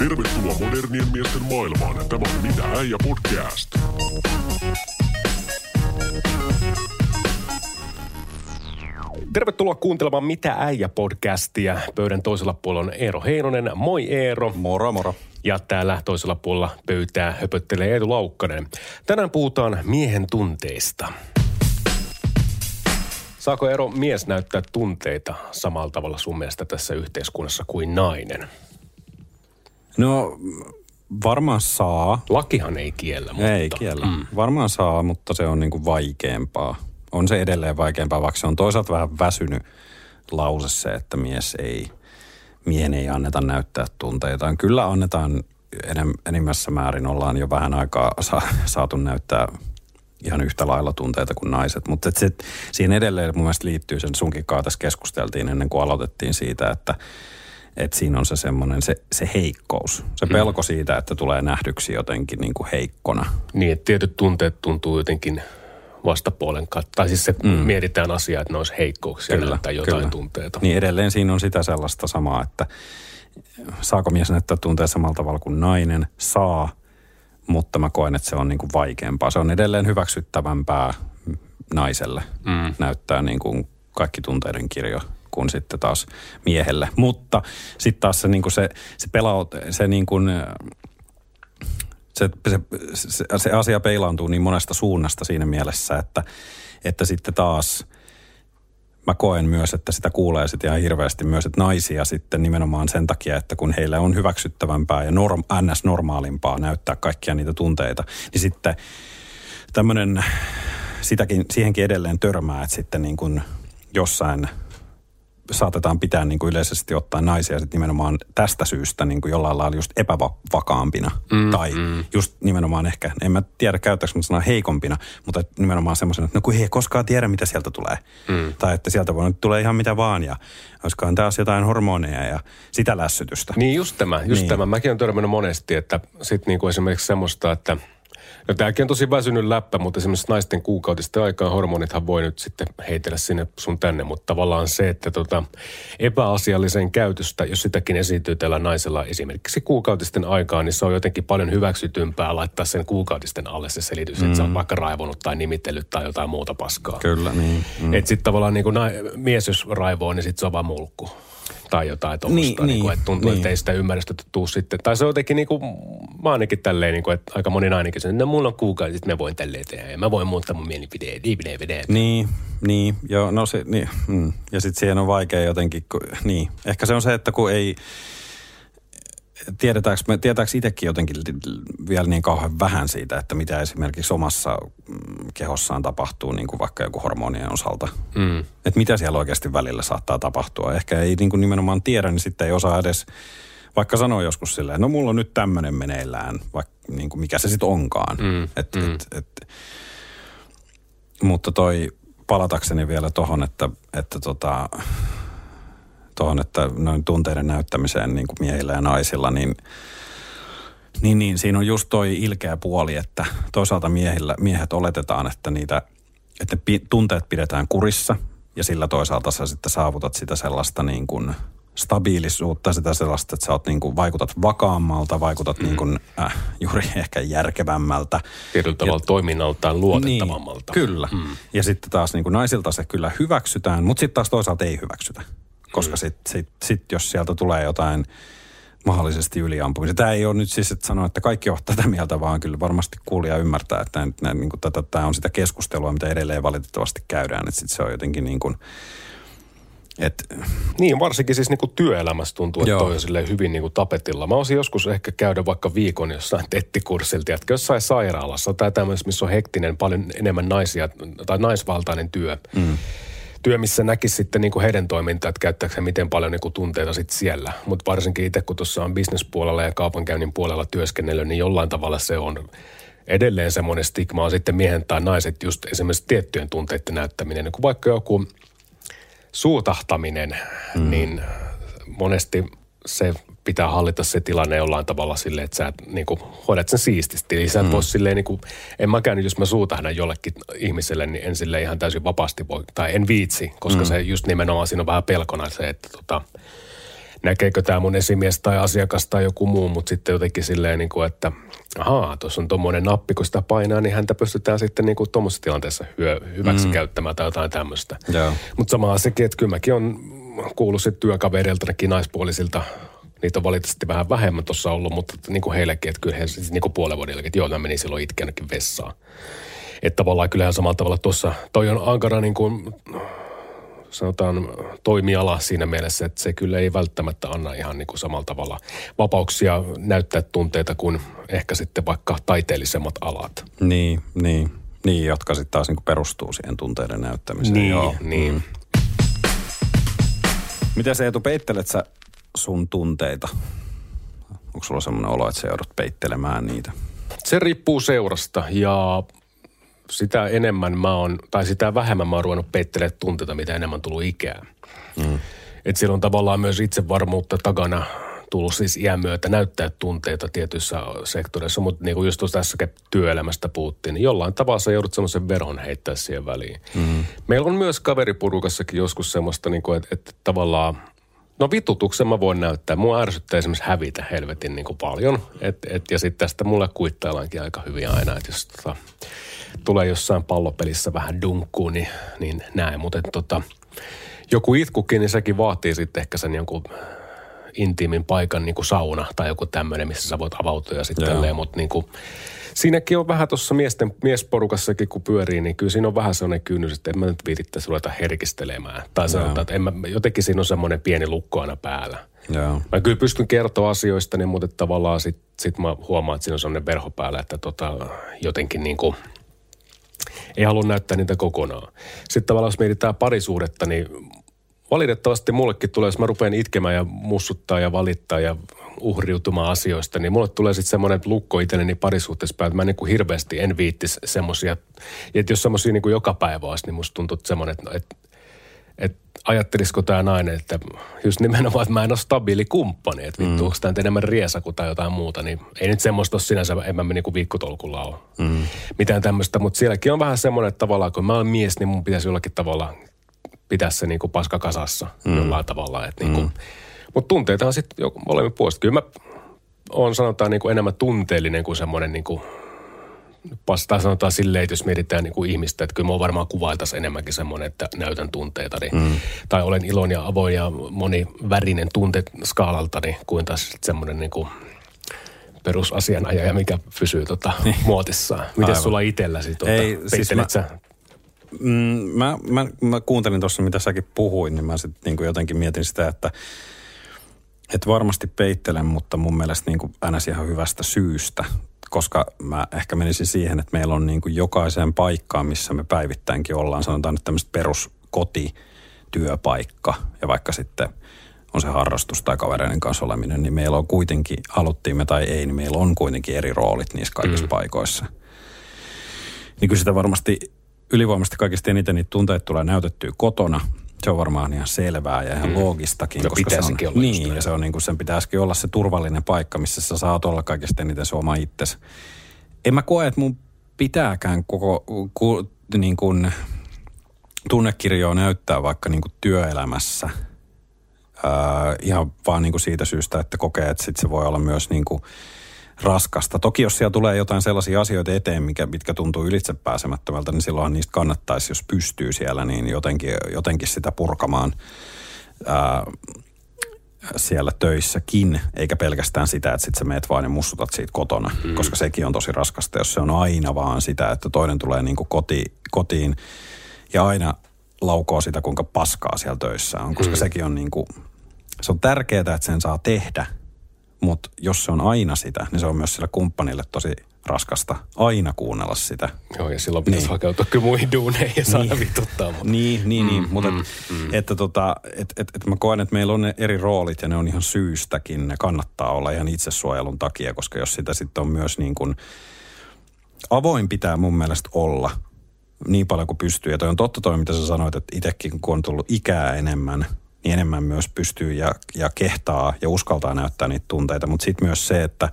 Tervetuloa modernien miesten maailmaan. Tämä on Mitä äijä podcast. Tervetuloa kuuntelemaan Mitä äijä podcastia. Pöydän toisella puolella on Eero Heinonen. Moi Eero. Moro, moro. Ja täällä toisella puolella pöytää höpöttelee Eetu Laukkanen. Tänään puhutaan miehen tunteista. Saako Eero mies näyttää tunteita samalla tavalla sun mielestä tässä yhteiskunnassa kuin nainen? No varmaan saa. Lakihan ei kiellä, mutta... Ei kiellä. Mm. Varmaan saa, mutta se on niin kuin vaikeampaa. On se edelleen vaikeampaa, vaikka se on toisaalta vähän väsynyt lause se, että mies ei, miehen ei anneta näyttää tunteitaan. Kyllä annetaan enem, enimmässä määrin, ollaan jo vähän aikaa sa, saatu näyttää ihan yhtä lailla tunteita kuin naiset. Mutta se, siihen edelleen mun mielestä liittyy sen sunkin kanssa tässä keskusteltiin ennen kuin aloitettiin siitä, että että siinä on se semmoinen se, se heikkous. Se mm. pelko siitä, että tulee nähdyksi jotenkin niin kuin heikkona. Niin, että tietyt tunteet tuntuu jotenkin vastapuolen kautta. Tai siis se mm. mietitään asiaa, että ne olisi heikkouksia kyllä, tai jotain kyllä. tunteita. Niin edelleen siinä on sitä sellaista samaa, että saako mies näyttää tunteet samalla tavalla kuin nainen? Saa, mutta mä koen, että se on niin kuin vaikeampaa. Se on edelleen hyväksyttävämpää naiselle mm. näyttää niin kuin kaikki tunteiden kirjo kuin sitten taas miehelle. Mutta sitten taas se, niin kuin se, se pelaut, se niin kuin, se, se, se, se asia peilaantuu niin monesta suunnasta siinä mielessä, että, että sitten taas mä koen myös, että sitä kuulee sitten ihan hirveästi myös, että naisia sitten nimenomaan sen takia, että kun heillä on hyväksyttävämpää ja norm, ns-normaalimpaa näyttää kaikkia niitä tunteita, niin sitten tämmöinen, sitäkin, siihenkin edelleen törmää, että sitten niin kuin jossain saatetaan pitää niin kuin yleisesti ottaen naisia sit nimenomaan tästä syystä niin kuin jollain lailla just epävakaampina. Mm, tai mm. just nimenomaan ehkä, en mä tiedä käyttääkö mä sanaa heikompina, mutta nimenomaan semmoisena, että no kun he ei koskaan tiedä, mitä sieltä tulee. Mm. Tai että sieltä voi tulee ihan mitä vaan ja olisikohan taas jotain hormoneja ja sitä lässytystä. Niin just tämä, just niin. tämä. Mäkin olen törmännyt monesti, että sitten niin kuin esimerkiksi semmoista, että – No tämäkin on tosi väsynyt läppä, mutta esimerkiksi naisten kuukautisten aikaan hormonithan voi nyt sitten heitellä sinne sun tänne, mutta tavallaan se, että tota, epäasiallisen käytöstä, jos sitäkin esiintyy tällä naisella esimerkiksi kuukautisten aikaan, niin se on jotenkin paljon hyväksytympää laittaa sen kuukautisten alle se selitys, mm. että sä oot vaikka raivonut tai nimitellyt tai jotain muuta paskaa. Kyllä, niin. Mm. Että sitten tavallaan niin kuin na- mies jos raivoo, niin sitten se on vaan mulkku tai jotain tuommoista, niin, niin, niin, että tuntuu, niin. että ei sitä ymmärrystä tuu sitten. Tai se on jotenkin niin kuin, mä ainakin tälleen, niin kuin, että aika moni nainenkin sanoo, että no, mulla on kuukausi, että mä voin tälleen tehdä ja mä voin muuttaa mun mielipideen, mielipideen. Niin, niin, joo, no se, niin, mm. ja sitten siihen on vaikea jotenkin, kun, niin. Ehkä se on se, että kun ei, tiedetäänkö, me, tietääkö itsekin jotenkin vielä niin kauhean vähän siitä, että mitä esimerkiksi omassa mm, kehossaan tapahtuu niin kuin vaikka joku hormonien osalta. Mm. Että mitä siellä oikeasti välillä saattaa tapahtua. Ehkä ei niin kuin nimenomaan tiedä, niin sitten ei osaa edes vaikka sanoa joskus silleen, no mulla on nyt tämmöinen meneillään, vaikka niin kuin mikä se sitten onkaan. Mm. Et, mm. Et, et, mutta toi palatakseni vielä tohon, että, että tota, tuohon, että noin tunteiden näyttämiseen niin kuin miehillä ja naisilla, niin, niin, niin siinä on just toi ilkeä puoli, että toisaalta miehillä, miehet oletetaan, että niitä, että ne pi, tunteet pidetään kurissa ja sillä toisaalta sä sitten saavutat sitä sellaista niin kuin stabiilisuutta, sitä sellaista, että sä oot niin kuin, vaikutat vakaammalta, vaikutat mm. niin kuin, äh, juuri ehkä järkevämmältä. Tietyllä tavalla toiminnaltaan luotettavammalta. Niin, kyllä. Mm. Ja sitten taas niin kuin naisilta se kyllä hyväksytään, mutta sitten taas toisaalta ei hyväksytä koska sitten sit, sit, jos sieltä tulee jotain mahdollisesti yliampumista. Tämä ei ole nyt siis, että sanoa, että kaikki ovat tätä mieltä, vaan kyllä varmasti kuulija ymmärtää, että tämä, niin kuin tätä, tämä on sitä keskustelua, mitä edelleen valitettavasti käydään. Että sit se on jotenkin niin kuin, et... Niin, varsinkin siis niinku työelämässä tuntuu, että Joo. toi on hyvin niinku tapetilla. Mä olisin joskus ehkä käydä vaikka viikon jossain tettikurssilta, että jossain sairaalassa tai tämmöisessä, missä on hektinen, paljon enemmän naisia tai naisvaltainen työ. Mm työ, missä näkisi sitten niin kuin heidän toimintaa, että käyttääkö he miten paljon niin kuin tunteita sitten siellä. Mutta varsinkin itse, kun tuossa on bisnespuolella ja kaupankäynnin puolella työskennellyt, niin jollain tavalla se on edelleen semmoinen stigma on sitten miehen tai naiset just esimerkiksi tiettyjen tunteiden näyttäminen. Niin kuin vaikka joku suutahtaminen, mm. niin monesti se pitää hallita se tilanne jollain tavalla silleen, että sä niin kuin, hoidat sen siististi. Eli sä et mm. voi silleen, niin kuin, en mäkään nyt, jos mä suutahdan jollekin ihmiselle, niin en sille ihan täysin vapaasti voi, tai en viitsi, koska mm. se just nimenomaan siinä on vähän pelkona se, että tota, näkeekö tämä mun esimies tai asiakas tai joku muu, mutta sitten jotenkin silleen, niin kuin, että ahaa, tuossa on tuommoinen nappi, kun sitä painaa, niin häntä pystytään sitten niin kuin tuommoisessa tilanteessa hyö, hyväksi mm. käyttämään tai jotain tämmöistä. Mutta samaa sekin, että kyllä mäkin on kuullut sitten työkavereiltakin naispuolisilta Niitä on valitettavasti vähän vähemmän tuossa ollut, mutta niin kuin heillekin, että kyllä he siis niin kuin puolen vuodellakin, että joo, mä menin silloin itkeänäkin vessaan. Että tavallaan kyllähän samalla tavalla tuossa, toi on ankara niin kuin, sanotaan toimiala siinä mielessä, että se kyllä ei välttämättä anna ihan niin kuin samalla tavalla vapauksia näyttää tunteita kuin ehkä sitten vaikka taiteellisemmat alat. Niin, niin. Niin, jotka sitten taas niin kuin perustuu siihen tunteiden näyttämiseen. Niin, Joo. niin. Mm. Miten se Eetu, peittelet sä sun tunteita? Onko sulla semmoinen olo, että sä joudut peittelemään niitä? Se riippuu seurasta ja sitä enemmän mä oon, tai sitä vähemmän mä oon ruvennut peittelemään tunteita, mitä enemmän tullut ikää. Mm. Et siellä on tavallaan myös itsevarmuutta takana tullut siis iän myötä näyttää tunteita tietyissä sektoreissa, mutta niin kuin just tuossa tässä työelämästä puhuttiin, niin jollain tavalla sä joudut semmoisen veron heittää siihen väliin. Mm. Meillä on myös kaveripurukassakin joskus semmoista, niin kuin, että, että tavallaan No vitutuksen mä voin näyttää. Mua ärsyttää esimerkiksi hävitä helvetin niin kuin paljon. Et, et, ja sitten tästä mulle kuittaillaankin aika hyvin aina, että jos tota, tulee jossain pallopelissä vähän dunkkuun, niin, niin näin. Mutta tota, joku itkukin, niin sekin vaatii sitten ehkä sen jonkun intiimin paikan niin kuin sauna tai joku tämmöinen, missä sä voit avautua ja sitten mutta niin kuin, siinäkin on vähän tuossa miesten, miesporukassakin, kun pyörii, niin kyllä siinä on vähän sellainen kynnys, että en mä nyt viitittäisi ruveta herkistelemään. Tai sanotaan, että en mä, jotenkin siinä on semmoinen pieni lukko aina päällä. Joo. Mä kyllä pystyn kertoa asioista, niin, mutta tavallaan sit, sit mä huomaan, että siinä on sellainen verho päällä, että tota, jotenkin niin kuin, ei halua näyttää niitä kokonaan. Sitten tavallaan jos mietitään parisuudetta, niin valitettavasti mullekin tulee, jos mä rupean itkemään ja mussuttaa ja valittaa ja uhriutumaan asioista, niin mulle tulee sitten semmoinen lukko itselleni parisuhteessa päin, että mä niin kuin hirveästi en viittisi semmoisia. Että jos semmoisia niin kuin joka päivä olisi, niin musta tuntuu semmoinen, että, että, että ajattelisiko tämä nainen, että just nimenomaan, että mä en ole stabiili kumppani, että vittu, mm. onko tämä enemmän riesaku tai jotain muuta, niin ei nyt semmoista ole sinänsä, en mä niin kuin viikkotolkulla ole mm. mitään tämmöistä, mutta sielläkin on vähän semmoinen, että tavallaan kun mä olen mies, niin mun pitäisi jollakin tavalla pitää se niin kuin paska kasassa mm. jollain tavalla, että niin kuin, mm mutta tunteitahan sitten molemmin puolesta. Kyllä mä on sanotaan niin kuin enemmän tunteellinen kuin semmoinen niin kuin sanotaan silleen, että jos mietitään niin kuin ihmistä, että kyllä mä varmaan kuvailtaisiin enemmänkin semmoinen, että näytän tunteita. Niin, mm. Tai olen ilon ja avoin ja monivärinen tunte skaalalta, niin kuin taas semmoinen niin kuin perusasianajaja, mikä pysyy tota niin. muotissaan. Miten sulla itselläsi? Tuota, Ei, siis mä, sä? Mm, mä, mä, mä, kuuntelin tuossa, mitä säkin puhuin, niin mä sitten niin jotenkin mietin sitä, että – et varmasti peittelen, mutta mun mielestä niin kuin ns. ihan hyvästä syystä, koska mä ehkä menisin siihen, että meillä on niin kuin jokaiseen paikkaan, missä me päivittäinkin ollaan, sanotaan nyt tämmöistä peruskoti, työpaikka ja vaikka sitten on se harrastus tai kavereiden kanssa oleminen, niin meillä on kuitenkin, haluttiin me tai ei, niin meillä on kuitenkin eri roolit niissä kaikissa mm. paikoissa. Niin kyllä sitä varmasti ylivoimasti kaikista eniten niitä tunteita tulee näytettyä kotona, se on varmaan ihan selvää ja ihan mm. loogistakin. No koska se on, olla niin, ja se on niin kuin, sen pitäisikin olla se turvallinen paikka, missä sä saat olla kaikista eniten se oma itsesi. En mä koe, että mun pitääkään koko ku, niin kuin, tunnekirjoa näyttää vaikka niin kuin työelämässä. Ää, ihan vaan niin kuin siitä syystä, että kokee, että sit se voi olla myös niin kuin – raskasta. Toki jos siellä tulee jotain sellaisia asioita eteen, mikä, mitkä tuntuu ylitsepääsemättömältä, niin silloinhan niistä kannattaisi, jos pystyy siellä, niin jotenkin, jotenkin sitä purkamaan ää, siellä töissäkin, eikä pelkästään sitä, että sit sä meet vaan ja mussutat siitä kotona, mm. koska sekin on tosi raskasta, jos se on aina vaan sitä, että toinen tulee niin kuin koti, kotiin ja aina laukoo sitä, kuinka paskaa siellä töissä on, koska mm. sekin on niin kuin, se on tärkeää, että sen saa tehdä – mutta jos se on aina sitä, niin se on myös sille kumppanille tosi raskasta aina kuunnella sitä. Joo, ja silloin pitäisi niin. hakeutua kyllä muihin duuneihin ja saada niin. vituttaa. Mutta. Niin, niin, niin. Mm, mutta mm, mm. että tota, et, et, et mä koen, että meillä on ne eri roolit ja ne on ihan syystäkin. Ne kannattaa olla ihan itsesuojelun takia, koska jos sitä sitten on myös niin kuin, avoin pitää mun mielestä olla niin paljon kuin pystyy. Ja toi on totta toi, mitä sä sanoit, että itsekin kun on tullut ikää enemmän – niin enemmän myös pystyy ja, ja kehtaa ja uskaltaa näyttää niitä tunteita. Mutta sitten myös se, että,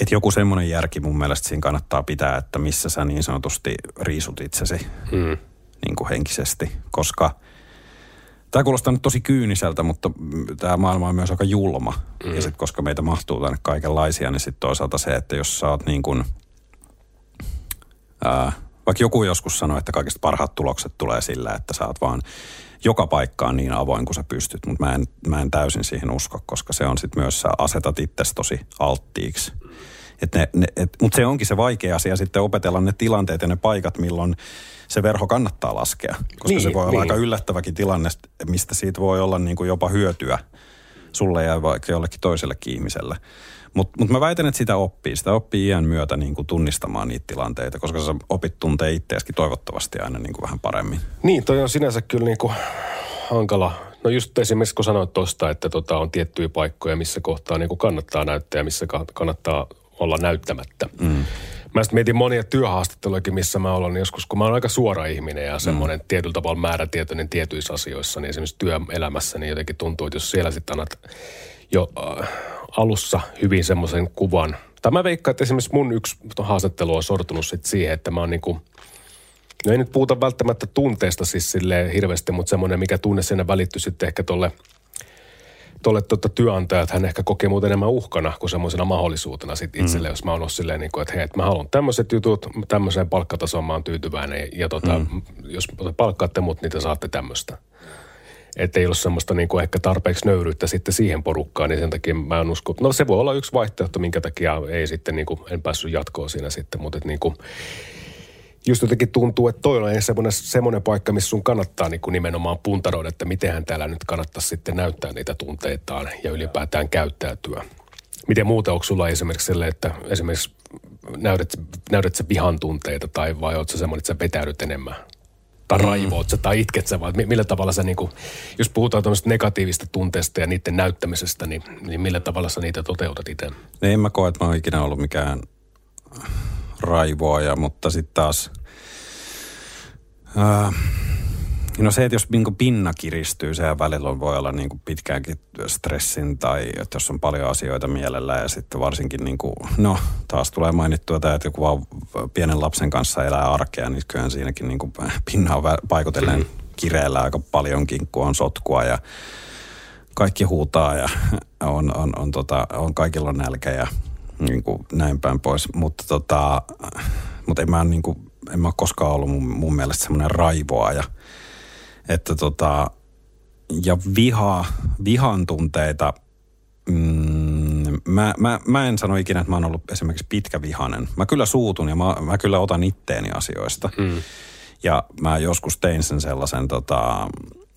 että joku semmoinen järki mun mielestä siinä kannattaa pitää, että missä sä niin sanotusti riisut itsesi hmm. niin kuin henkisesti. Koska Tämä kuulostaa nyt tosi kyyniseltä, mutta tämä maailma on myös aika julma. Mm. Ja sitten koska meitä mahtuu tänne kaikenlaisia, niin sitten toisaalta se, että jos sä oot niin kuin, ää, vaikka joku joskus sanoi, että kaikista parhaat tulokset tulee sillä, että sä oot vaan joka paikkaan niin avoin kuin sä pystyt, mutta mä en, mä en täysin siihen usko, koska se on sitten myös, sä asetat itsesi tosi alttiiksi. Et ne, ne, et, mutta se onkin se vaikea asia sitten opetella ne tilanteet ja ne paikat, milloin se verho kannattaa laskea. Koska niin, se voi olla niin. aika yllättäväkin tilanne, mistä siitä voi olla niin kuin jopa hyötyä sulle ja vaikka jollekin toisellekin ihmiselle. Mutta mut mä väitän, että sitä oppii. Sitä oppii iän myötä niin kuin tunnistamaan niitä tilanteita, koska sä opit tuntee itseäsi toivottavasti aina niin kuin vähän paremmin. Niin, toi on sinänsä kyllä niin kuin hankala. No just esimerkiksi kun sanoit tuosta, että tota on tiettyjä paikkoja, missä kohtaa niin kuin kannattaa näyttää ja missä kannattaa olla näyttämättä. Mm. Mä sitten mietin monia työhaastatteluja, missä mä olen joskus, kun mä oon aika suora ihminen ja semmoinen mm. tietyllä tavalla määrätietoinen tietyissä asioissa, niin esimerkiksi työelämässä, niin jotenkin tuntuu, että jos siellä sitten annat jo äh, alussa hyvin semmoisen kuvan. Tai mä veikkaan, että esimerkiksi mun yksi haastattelu on sortunut sit siihen, että mä oon niinku, no ei nyt puhuta välttämättä tunteesta siis silleen hirveästi, mutta semmoinen, mikä tunne sinne välittyy sitten ehkä tolle – tuolle tuota, työnantajat hän ehkä kokee muuten enemmän uhkana kuin semmoisena mahdollisuutena sit itselle, mm. jos mä oon silleen, niin kuin, että hei, että mä haluan tämmöiset jutut, tämmöiseen palkkatasoon mä oon tyytyväinen ja tota, mm. jos palkkaatte mut, niin te saatte tämmöistä. Että ei ole semmoista niin kuin ehkä tarpeeksi nöyryyttä sitten siihen porukkaan, niin sen takia mä en usko. No se voi olla yksi vaihtoehto, minkä takia ei sitten niin kuin, en päässyt jatkoon siinä sitten, mutta että niin kuin, just jotenkin tuntuu, että toi on semmoinen, semmoinen paikka, missä sun kannattaa niin kuin nimenomaan puntaroida, että mitenhän täällä nyt kannattaisi sitten näyttää niitä tunteitaan ja ylipäätään käyttäytyä. Miten muuta onko sulla esimerkiksi sille, että esimerkiksi näytät, näytät sä vihan tunteita tai vai oot sä semmoinen, että sä vetäydyt enemmän? Tai mm. raivoot sä tai itket sä vai millä tavalla sä niin kuin, jos puhutaan tämmöistä negatiivista tunteista ja niiden näyttämisestä, niin, niin millä tavalla sä niitä toteutat itse? En mä koe, että mä oon ikinä ollut mikään raivoaja, mutta sitten taas... Ää, no se, että jos niin pinna kiristyy, sehän välillä voi olla niin pitkäänkin stressin tai että jos on paljon asioita mielellä ja sitten varsinkin, niin kuin, no taas tulee mainittua tämä, että joku vaan pienen lapsen kanssa elää arkea, niin kyllähän siinäkin niin kuin pinna on paikotellen mm. kireellä aika paljonkin, kun on sotkua ja kaikki huutaa ja on, on, on, tota, on kaikilla on nälkä ja niin kuin näin päin pois. Mutta tota, mutta en mä, niin kuin, en mä koskaan ollut mun, mun mielestä semmoinen raivoaja. Että tota, ja viha, vihan tunteita, mm, mä, mä, mä, en sano ikinä, että mä oon ollut esimerkiksi pitkä vihanen. Mä kyllä suutun ja mä, mä kyllä otan itteeni asioista. Mm. Ja mä joskus tein sen sellaisen tota,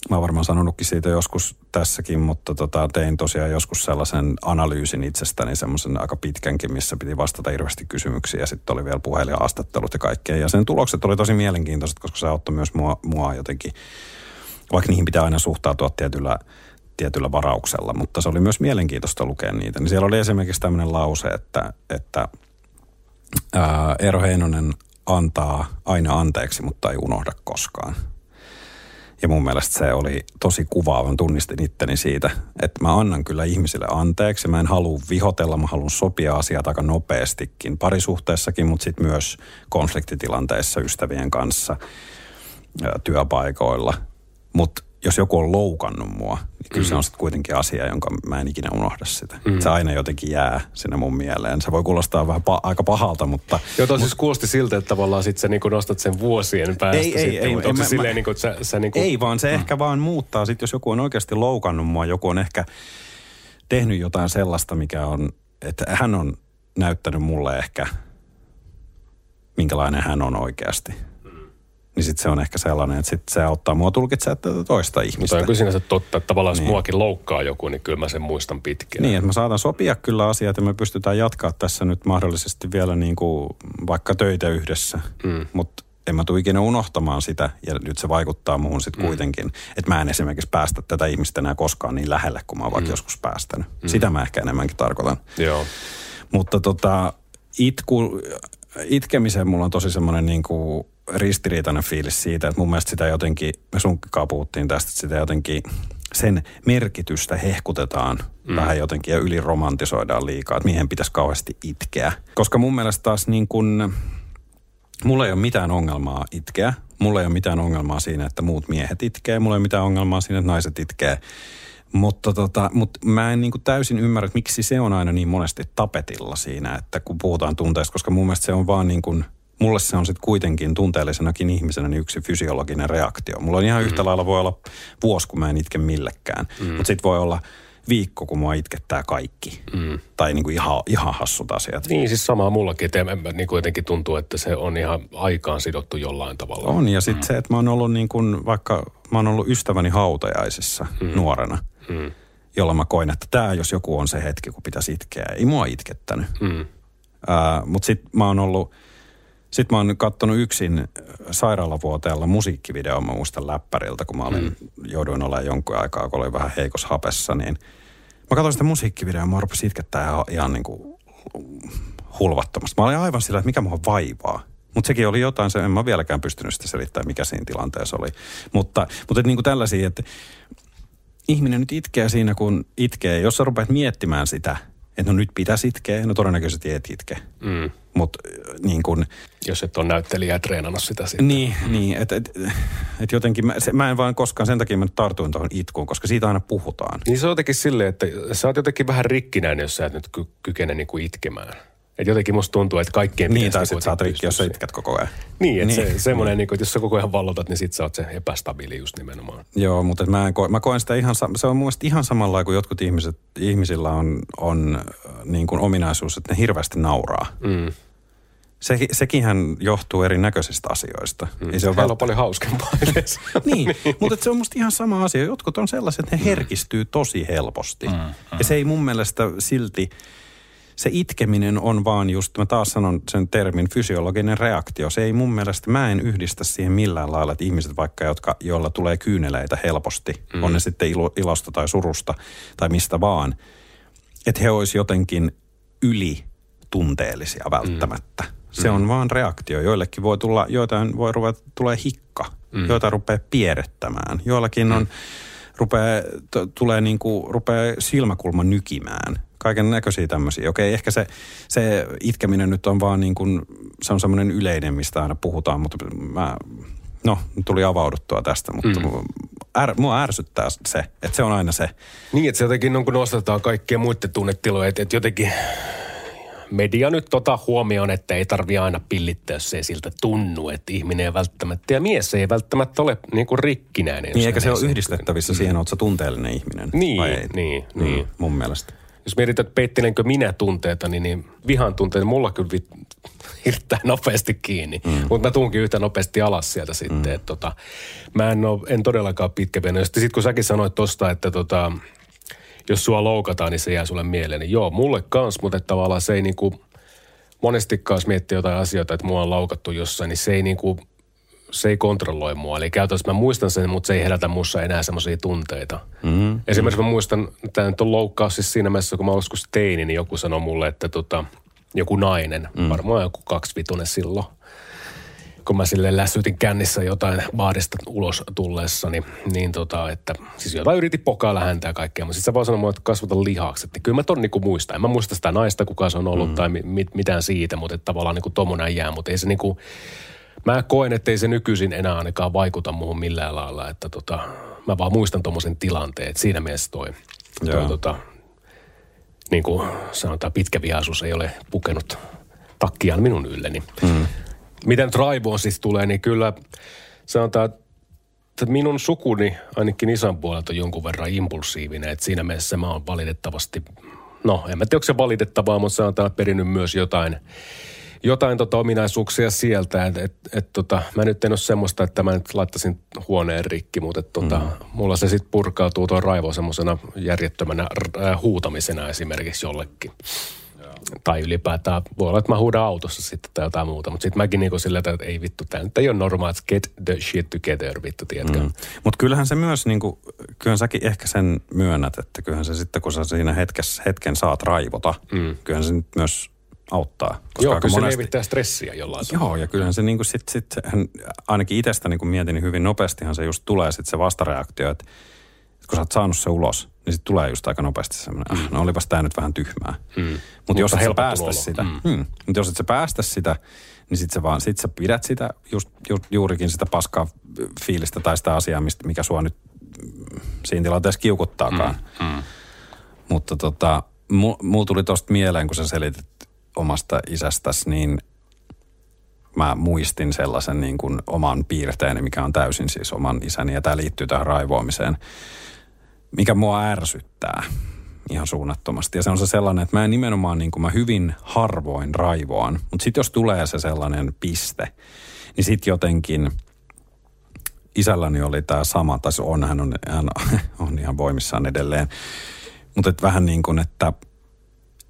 mä oon varmaan sanonutkin siitä joskus tässäkin, mutta tota, tein tosiaan joskus sellaisen analyysin itsestäni, semmoisen aika pitkänkin, missä piti vastata hirveästi kysymyksiä ja sitten oli vielä puhelinhaastattelut ja kaikkea. Ja sen tulokset oli tosi mielenkiintoiset, koska se auttoi myös mua, mua jotenkin, vaikka niihin pitää aina suhtautua tietyllä, tietyllä varauksella, mutta se oli myös mielenkiintoista lukea niitä. Niin siellä oli esimerkiksi tämmöinen lause, että, että ää, Eero Heinonen antaa aina anteeksi, mutta ei unohda koskaan. Ja mun mielestä se oli tosi kuvaavan, tunnistin itteni siitä, että mä annan kyllä ihmisille anteeksi. Mä en halua vihotella, mä haluan sopia asiat aika nopeastikin parisuhteessakin, mutta sitten myös konfliktitilanteissa ystävien kanssa, työpaikoilla. Mutta jos joku on loukannut mua, niin kyllä mm. se on sitten kuitenkin asia, jonka mä en ikinä unohda sitä. Mm. Se aina jotenkin jää sinne mun mieleen. Se voi kuulostaa vähän pa- aika pahalta, mutta... Joo, mut, siis kuulosti siltä, että tavallaan sit sä niinku nostat sen vuosien päästä ei, sitten. Ei, ei, ei, mä, silleen, mä, niinku, että sä, sä niinku... ei, vaan se mm. ehkä vaan muuttaa. Sitten jos joku on oikeasti loukannut mua, joku on ehkä tehnyt jotain sellaista, mikä on... Että hän on näyttänyt mulle ehkä, minkälainen hän on oikeasti niin sitten se on ehkä sellainen, että sit se auttaa mua tulkitsemaan tätä toista ihmistä. Mutta on kyllä sinänsä totta, että tavallaan niin. jos muakin loukkaa joku, niin kyllä mä sen muistan pitkään. Niin, että mä saatan sopia kyllä asiat ja me pystytään jatkaa tässä nyt mahdollisesti vielä niin kuin vaikka töitä yhdessä, mm. mutta en mä tule ikinä unohtamaan sitä, ja nyt se vaikuttaa muuhun sitten mm. kuitenkin, että mä en esimerkiksi päästä tätä ihmistä enää koskaan niin lähelle, kuin mä oon vaikka mm. joskus päästänyt. Mm. Sitä mä ehkä enemmänkin tarkoitan. Joo. Mutta tota, itku, itkemiseen mulla on tosi semmoinen niin kuin ristiriitainen fiilis siitä, että mun mielestä sitä jotenkin, me sunkikaan puhuttiin tästä, että sitä jotenkin sen merkitystä hehkutetaan mm. vähän jotenkin ja yliromantisoidaan liikaa, että mihin pitäisi kauheasti itkeä. Koska mun mielestä taas niin kuin, mulla ei ole mitään ongelmaa itkeä, Mulla ei ole mitään ongelmaa siinä, että muut miehet itkee. Mulla ei ole mitään ongelmaa siinä, että naiset itkee. Mutta tota, mut mä en niinku täysin ymmärrä, että miksi se on aina niin monesti tapetilla siinä, että kun puhutaan tunteista, koska mun mielestä se on vaan niin kuin, mulle se on sitten kuitenkin tunteellisenakin ihmisenä niin yksi fysiologinen reaktio. Mulla on ihan yhtä mm. lailla voi olla vuosi, kun mä en itke millekään, mm. mutta sitten voi olla viikko, kun mua itkettää kaikki. Mm. Tai niin kuin ihan, ihan hassut asiat. Niin, siis samaa mullakin. Että niin kuitenkin tuntuu, että se on ihan aikaan sidottu jollain tavalla. On, ja sitten mm. se, että mä oon ollut niin kuin, vaikka mä oon ollut ystäväni hautajaisissa mm. nuorena – mm. jolla mä koin, että tämä jos joku on se hetki, kun pitäisi itkeä. Ei mua itkettänyt. Mm. Mutta sitten mä oon ollut, sit mä oon kattonut yksin sairaalavuoteella musiikkivideo, mä muistan läppäriltä, kun mä olin, mm. jouduin olemaan jonkun aikaa, kun olin vähän heikos hapessa, niin mä katsoin sitä musiikkivideoa, mä rupesin itkettää ihan, ihan niin kuin hulvattomasti. Mä olin aivan sillä, että mikä mua vaivaa. Mutta sekin oli jotain, se en mä vieläkään pystynyt sitä selittämään, mikä siinä tilanteessa oli. Mutta, mutta et niin kuin tällaisia, että ihminen nyt itkee siinä, kun itkee. Jos sä rupeat miettimään sitä, että no nyt pitäisi itkeä, no todennäköisesti et itke. Mm. Mutta niin kun... Jos et ole näyttelijä treenannut sitä sitten. Niin, mm. niin että et, et jotenkin, mä, se, mä en vaan koskaan sen takia mä tartuin tuohon itkuun, koska siitä aina puhutaan. Niin se on jotenkin silleen, että sä oot jotenkin vähän rikkinäinen, jos sä et nyt ky- kykene niinku itkemään. Et jotenkin musta tuntuu, että kaikkien Niin, tai sitten sä oot rikki, jos sä itkät koko ajan. Niin, että niin. se, semmoinen, niin kuin, että jos sä koko ajan vallotat, niin sit sä oot se epästabiili just nimenomaan. Joo, mutta mä, en koe, mä koen sitä ihan, se on mun ihan samalla kuin jotkut ihmiset, ihmisillä on, on niin kuin ominaisuus, että ne hirveästi nauraa. Mm. Se, sekinhän johtuu erinäköisistä asioista. Mm. Ei se on, on paljon hauskempaa edes. niin, niin, mutta se on musta ihan sama asia. Jotkut on sellaiset, että ne mm. herkistyy tosi helposti. Mm. Mm. Ja se ei mun mielestä silti se itkeminen on vaan just, mä taas sanon sen termin, fysiologinen reaktio. Se ei mun mielestä, mä en yhdistä siihen millään lailla, että ihmiset vaikka, jotka, joilla tulee kyyneleitä helposti, mm. on ne sitten ilo, ilosta tai surusta tai mistä vaan, että he olisi jotenkin yli tunteellisia välttämättä. Mm. Se on vaan reaktio. Joillekin voi tulla, joitain voi ruveta, tulee hikka, mm. joita rupeaa pierrettämään. Joillakin on, mm. rupeaa, t- tulee niin kuin, rupeaa silmäkulma nykimään kaiken näköisiä tämmöisiä. Okei, ehkä se, se itkeminen nyt on vaan niin kuin, se on semmoinen yleinen, mistä aina puhutaan, mutta mä, no, tuli avauduttua tästä, mutta mm. är, mua ärsyttää se, että se on aina se. Niin, että se jotenkin on, kun nostetaan kaikkien muiden tunnetiloja, että, että jotenkin media nyt tota huomioon, että ei tarvi aina pillittää, jos ei siltä tunnu, että ihminen ei välttämättä, ja mies ei välttämättä ole niin kuin rikkinäinen. Niin, eikä se ole yhdistettävissä mm. siihen, että tunteellinen ihminen. Niin, niin, mm, niin. Mun mielestä jos mietit, että peittelenkö minä tunteita, niin, niin vihan tunteita mulla kyllä vit, hirttää nopeasti kiinni. Mm. Mutta mä tuunkin yhtä nopeasti alas sieltä sitten. Mm. Että tota, mä en, ole, en todellakaan pitkäveinen. Sitten sit kun säkin sanoit tosta, että tota, jos sua loukataan, niin se jää sulle mieleen. Niin joo, mulle kans, mutta tavallaan se ei niinku, monestikaan jos miettii jotain asioita, että mua on loukattu jossain, niin se ei niinku – se ei kontrolloi mua. Eli käytännössä mä muistan sen, mutta se ei herätä mussa enää semmoisia tunteita. Mm-hmm. Esimerkiksi mä muistan, tämä nyt on loukkaus siis siinä mielessä, kun mä joskus teini, niin joku sanoi mulle, että tota, joku nainen, mm. varmaan joku kaksivitonen silloin, kun mä sille lässytin kännissä jotain baarista ulos tullessa, niin, niin tota, että siis jotain yritin pokailla häntä ja kaikkea, mutta sitten se vaan sanoi mulle, että kasvata lihaksi. Että kyllä mä ton niinku muistan. En mä muista sitä naista, kuka se on ollut mm. tai mit, mitään siitä, mutta että tavallaan niinku tommonen jää, mutta ei se niinku, mä koen, että ei se nykyisin enää ainakaan vaikuta muuhun millään lailla, että tota, mä vaan muistan tuommoisen tilanteen, että siinä mielessä toi, toi tota, niin kuin sanotaan, pitkä vihaisuus ei ole pukenut takkiaan minun ylleni. Mm. Miten Raivoon siis tulee, niin kyllä sanotaan, että minun sukuni ainakin isän puolelta on jonkun verran impulsiivinen, että siinä mielessä mä oon valitettavasti, no en mä tiedä, onko se valitettavaa, mutta sanotaan, että perinnyt myös jotain jotain tota ominaisuuksia sieltä. Et, et, et, tota, mä nyt en ole semmoista, että mä nyt laittaisin huoneen rikki, mutta et, tota, mm. mulla se sitten purkautuu tuo raivo semmoisena järjettömänä äh, huutamisena esimerkiksi jollekin. Tai ylipäätään voi olla, että mä huudan autossa sitten tai jotain muuta. Mutta sitten mäkin niinku sillä että ei vittu, tämä nyt ei ole normaali, get the shit together, vittu, tiedätkö? Mm. Mutta kyllähän se myös, niinku, kyllähän säkin ehkä sen myönnät, että kyllähän se sitten, kun sä siinä hetkessä, hetken saat raivota, mm. kyllähän se nyt myös auttaa. Koska Joo, kyllä monesti... se lievittää stressiä jollain Joo, tavalla. ja kyllähän se niin kuin sit, sit, hän, ainakin itsestä niin kuin mietin, niin hyvin nopeastihan se just tulee sitten se vastareaktio, että, kun sä oot saanut se ulos, niin sitten tulee just aika nopeasti semmoinen, mm. no olipas tämä nyt vähän tyhmää. Mm. Mut jos et sä päästä sitä, mm. Mm, mutta jos et sä päästä sitä, niin sitten vaan, sit sä pidät sitä, just, just, juurikin sitä paskaa fiilistä tai sitä asiaa, mistä, mikä sua nyt siinä tilanteessa kiukuttaakaan. Mm. Mm. Mutta tota, mulla tuli tosta mieleen, kun sä selitit omasta isästäsi, niin mä muistin sellaisen niin kuin oman piirteeni, mikä on täysin siis oman isäni, ja tämä liittyy tähän raivoamiseen, mikä mua ärsyttää ihan suunnattomasti. Ja se on se sellainen, että mä nimenomaan niin kuin mä hyvin harvoin raivoan, mutta sitten jos tulee se sellainen piste, niin sitten jotenkin isälläni oli tämä sama, tai on, hän on, hän on ihan voimissaan edelleen, mutta vähän niin kuin, että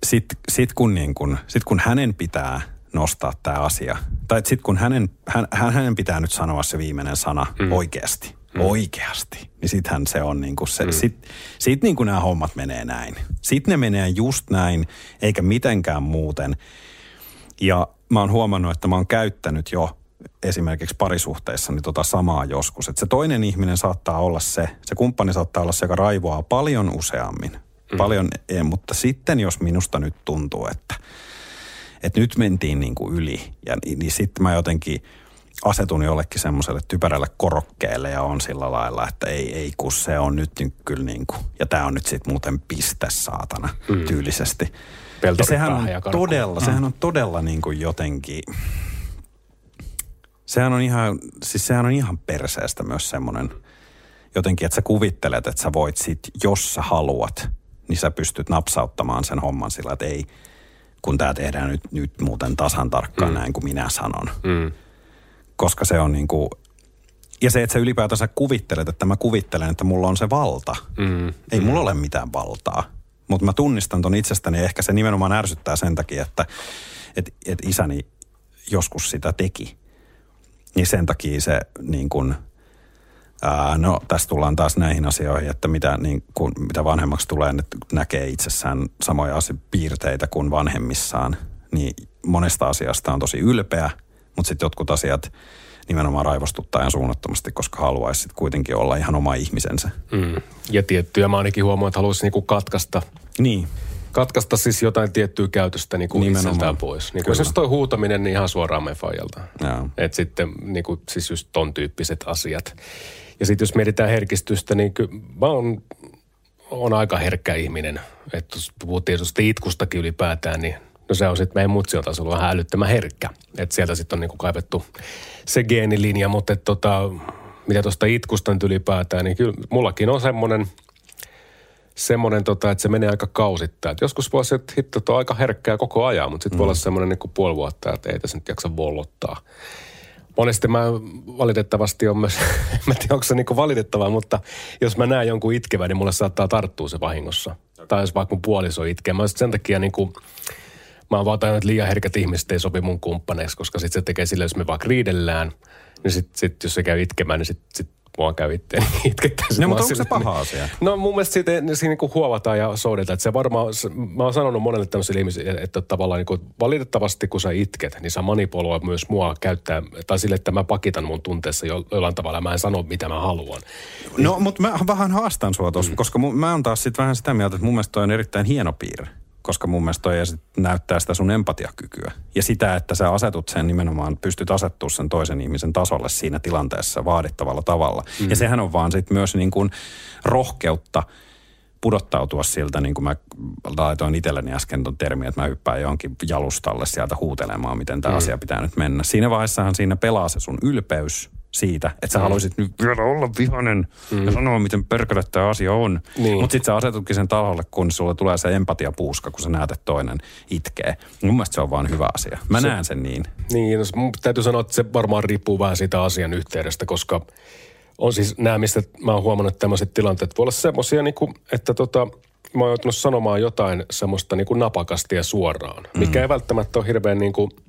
sitten sit kun, niin kun, sit kun hänen pitää nostaa tämä asia, tai sitten kun hänen, hän, hänen pitää nyt sanoa se viimeinen sana mm. oikeasti, mm. oikeasti, niin sittenhän se on niin kuin se, mm. sit, sit niin kuin nämä hommat menee näin. Sitten ne menee just näin, eikä mitenkään muuten. Ja mä oon huomannut, että mä oon käyttänyt jo esimerkiksi parisuhteissa niin tota samaa joskus. Että se toinen ihminen saattaa olla se, se kumppani saattaa olla se, joka raivoaa paljon useammin. Mm. Paljon, mutta sitten jos minusta nyt tuntuu, että, että nyt mentiin niin kuin yli, ja, niin, niin sitten mä jotenkin asetun jollekin semmoiselle typerälle korokkeelle ja on sillä lailla, että ei, ei kun se on nyt niin kyllä niin kuin, ja tämä on nyt sitten muuten piste saatana mm. tyylisesti. ja sehän on todella, mm. sehän on todella niin kuin jotenkin, sehän on ihan, siis sehän on ihan perseestä myös semmoinen jotenkin, että sä kuvittelet, että sä voit sit, jos sä haluat, niin sä pystyt napsauttamaan sen homman sillä, että ei, kun tämä tehdään nyt, nyt muuten tasan tarkkaan mm. näin kuin minä sanon. Mm. Koska se on niin kuin, ja se, että sä ylipäätänsä kuvittelet, että mä kuvittelen, että mulla on se valta. Mm. Ei mm. mulla ole mitään valtaa. Mutta mä tunnistan ton itsestäni ehkä se nimenomaan ärsyttää sen takia, että et, et isäni joskus sitä teki. Niin sen takia se niin kuin – Ää, no tässä tullaan taas näihin asioihin, että mitä, niin kun, mitä vanhemmaksi tulee, ne näkee itsessään samoja piirteitä kuin vanhemmissaan. Niin monesta asiasta on tosi ylpeä, mutta sitten jotkut asiat nimenomaan raivostuttaa ihan suunnattomasti, koska haluaisi kuitenkin olla ihan oma ihmisensä. Mm. Ja tiettyjä mä ainakin huomaan, että haluaisi niinku katkaista. Niin. Katkaista siis jotain tiettyä käytöstä niinku itseltään pois. Niinku esimerkiksi toi huutaminen niin ihan suoraan mefajalta. Että sitten niinku, siis just ton tyyppiset asiat. Ja sitten jos mietitään herkistystä, niin kyllä mä oon, on aika herkkä ihminen. Että jos puhuttiin tuosta itkustakin ylipäätään, niin no se on sitten meidän mutsiotasolla vähän älyttömän herkkä. Että sieltä sitten on niinku kaivettu se geenilinja, mutta et tota, mitä tuosta itkusta nyt ylipäätään, niin kyllä mullakin on semmoinen, semmoinen tota, että se menee aika kausittain. Et joskus voi että hitto, on aika herkkää koko ajan, mutta sitten mm. voi olla mm. semmoinen niin puoli vuotta, että ei tässä nyt jaksa vollottaa monesti mä valitettavasti on myös, mä en tiedä onko se niin valitettavaa, mutta jos mä näen jonkun itkevän, niin mulle saattaa tarttua se vahingossa. Tai jos vaikka mun puoliso itkee. Mä sen takia niin kuin, mä oon vaan että liian herkät ihmiset ei sopi mun kumppaneiksi, koska sitten se tekee sille, jos me vaan riidellään, niin sitten sit, jos se käy itkemään, niin sitten sit mua käy itteen itkettäisiin. No, mutta onko se paha asia? No mun mielestä siitä, siinä niin huovataan ja soudetaan. Että se varmaan, mä oon sanonut monelle tämmöiselle ihmisille, että tavallaan niin kuin, valitettavasti kun sä itket, niin sä manipuloit myös mua käyttää, tai sille, että mä pakitan mun tunteessa jo, jollain tavalla. Mä en sano, mitä mä haluan. No, mutta mä vähän haastan sua tuossa, mm. koska mä oon taas sitten vähän sitä mieltä, että mun mielestä toi on erittäin hieno piirre koska mun mielestä toi näyttää sitä sun empatiakykyä. Ja sitä, että sä asetut sen nimenomaan, pystyt asettua sen toisen ihmisen tasolle siinä tilanteessa vaadittavalla tavalla. Mm. Ja sehän on vaan sitten myös niin kuin rohkeutta pudottautua siltä, niin kuin mä laitoin itselleni äsken ton termi, että mä hyppään johonkin jalustalle sieltä huutelemaan, miten tämä mm. asia pitää nyt mennä. Siinä vaiheessahan siinä pelaa se sun ylpeys siitä, että sä mm. haluaisit nyt vielä olla vihanen mm. ja sanoa, miten perkele tämä asia on. Niin. Mutta sitten sä asetutkin sen taholle, kun sulle tulee se empatiapuuska, kun sä näet, että toinen itkee. Mun mielestä se on vaan hyvä asia. Mä se, näen sen niin. Niin, no, mun täytyy sanoa, että se varmaan riippuu vähän siitä asian yhteydestä, koska on siis nämä, mistä mä oon huomannut, että tämmöiset tilanteet voi olla semmoisia, niin että tota, mä oon joutunut sanomaan jotain semmoista niin kuin napakasti ja suoraan, mikä mm. ei välttämättä ole hirveän niin kuin –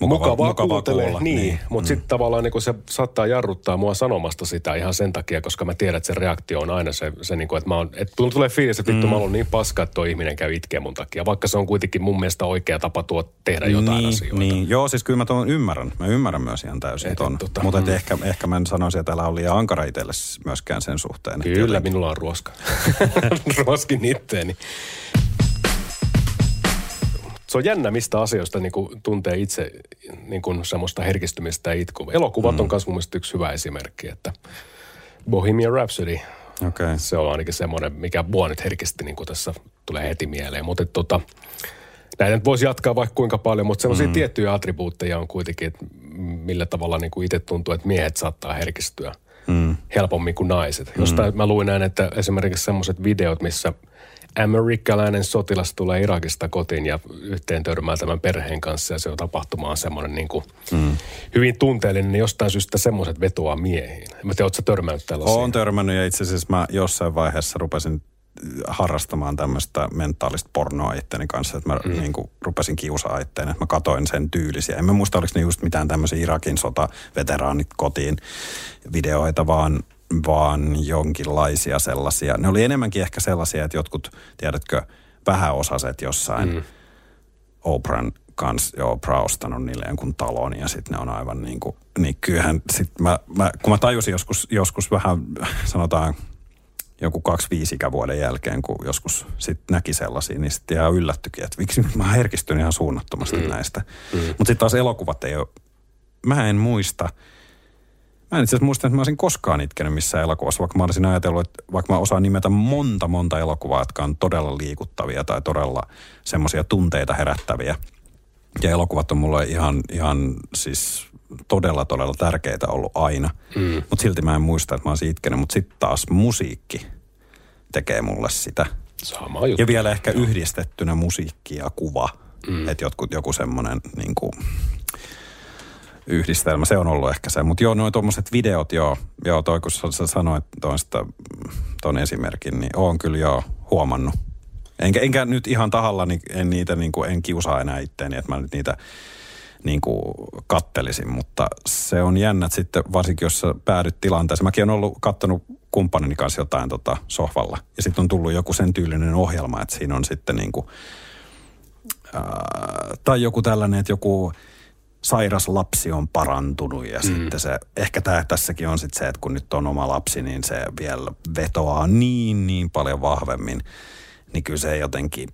mukavaa, mukavaa, mukavaa kuulla. Niin, niin. mutta mm. sitten tavallaan niin se saattaa jarruttaa mua sanomasta sitä ihan sen takia, koska mä tiedän, että se reaktio on aina se, se niin kuin, että mä oon, että tulee fiilis, että vittu mm. mä oon niin paska, että tuo ihminen käy itkeen mun takia, vaikka se on kuitenkin mun mielestä oikea tapa tuo tehdä jotain niin, asioita. Niin, joo, siis kyllä mä tuon ymmärrän. Mä ymmärrän myös ihan täysin et, ton. Tota, mutta mm. ehkä, ehkä mä en sanoisi, että älä ole liian ankara itselle myöskään sen suhteen. Kyllä, minulla on ruoska. Ruoskin itteeni se on jännä, mistä asioista niin kuin tuntee itse niin kuin semmoista herkistymistä ja itkua. Elokuvat mm. on myös mun yksi hyvä esimerkki, että Bohemian Rhapsody, okay. se on ainakin semmoinen, mikä mua nyt herkisti niin kuin tässä tulee heti mieleen. Mutta tota, näitä nyt voisi jatkaa vaikka kuinka paljon, mutta semmoisia mm. tiettyjä attribuutteja on kuitenkin, että millä tavalla niin kuin itse tuntuu, että miehet saattaa herkistyä mm. helpommin kuin naiset. Mm. Jostain mä luin näin, että esimerkiksi semmoiset videot, missä – amerikkalainen sotilas tulee Irakista kotiin ja yhteen törmää tämän perheen kanssa ja se on tapahtumaan semmoinen niin kuin mm. hyvin tunteellinen, niin jostain syystä semmoiset vetoaa miehiin. Mä tiedän, ootko törmännyt tällaisia? Olen törmännyt ja itse asiassa mä jossain vaiheessa rupesin harrastamaan tämmöistä mentaalista pornoa itteni kanssa, että mä mm. niin kuin, rupesin kiusaa itteen, että mä katoin sen tyylisiä. En mä muista, oliko ne just mitään tämmöisiä Irakin sota-veteraanit kotiin videoita, vaan vaan jonkinlaisia sellaisia. Ne oli enemmänkin ehkä sellaisia, että jotkut, tiedätkö, vähäosaset jossain mm. Oprahn kanssa jo Oprah ostanut niille jonkun talon ja sitten ne on aivan niin kuin, niin kyllähän sit mä, mä, kun mä tajusin joskus, joskus vähän sanotaan joku kaksi viisi ikävuoden jälkeen, kun joskus sit näki sellaisia, niin sitten ihan yllättyikin, että miksi mä herkistyn ihan suunnattomasti mm. näistä. Mm. Mutta sitten taas elokuvat ei ole, mä en muista – Mä en itse asiassa muista, että mä olisin koskaan itkenyt missään elokuvassa, vaikka mä olisin ajatellut, että vaikka mä osaan nimetä monta monta elokuvaa, jotka on todella liikuttavia tai todella semmoisia tunteita herättäviä. Ja elokuvat on mulle ihan, ihan siis todella, todella tärkeitä ollut aina. Mm. Mutta silti mä en muista, että mä olisin itkenyt. Mutta sitten taas musiikki tekee mulle sitä. Sama juttu. Ja vielä ehkä yhdistettynä musiikki ja kuva. Mm. Että joku semmoinen niin kuin, yhdistelmä. Se on ollut ehkä se. Mutta joo, noin tuommoiset videot, joo, joo toi kun sä sanoit tuosta tuon esimerkin, niin oon kyllä joo huomannut. Enkä, enkä nyt ihan tahallani, en niitä niin kuin, en kiusaa enää itteeni, että mä nyt niitä niin kuin kattelisin, mutta se on jännä, että sitten varsinkin jos sä päädyt tilanteeseen. Mäkin olen ollut kattonut kumppanini kanssa jotain tota sohvalla ja sitten on tullut joku sen tyylinen ohjelma, että siinä on sitten niin kuin, ää, tai joku tällainen, että joku sairas lapsi on parantunut ja mm. sitten se, ehkä tää, tässäkin on sitten se, että kun nyt on oma lapsi, niin se vielä vetoaa niin, niin paljon vahvemmin, niin kyllä se jotenkin,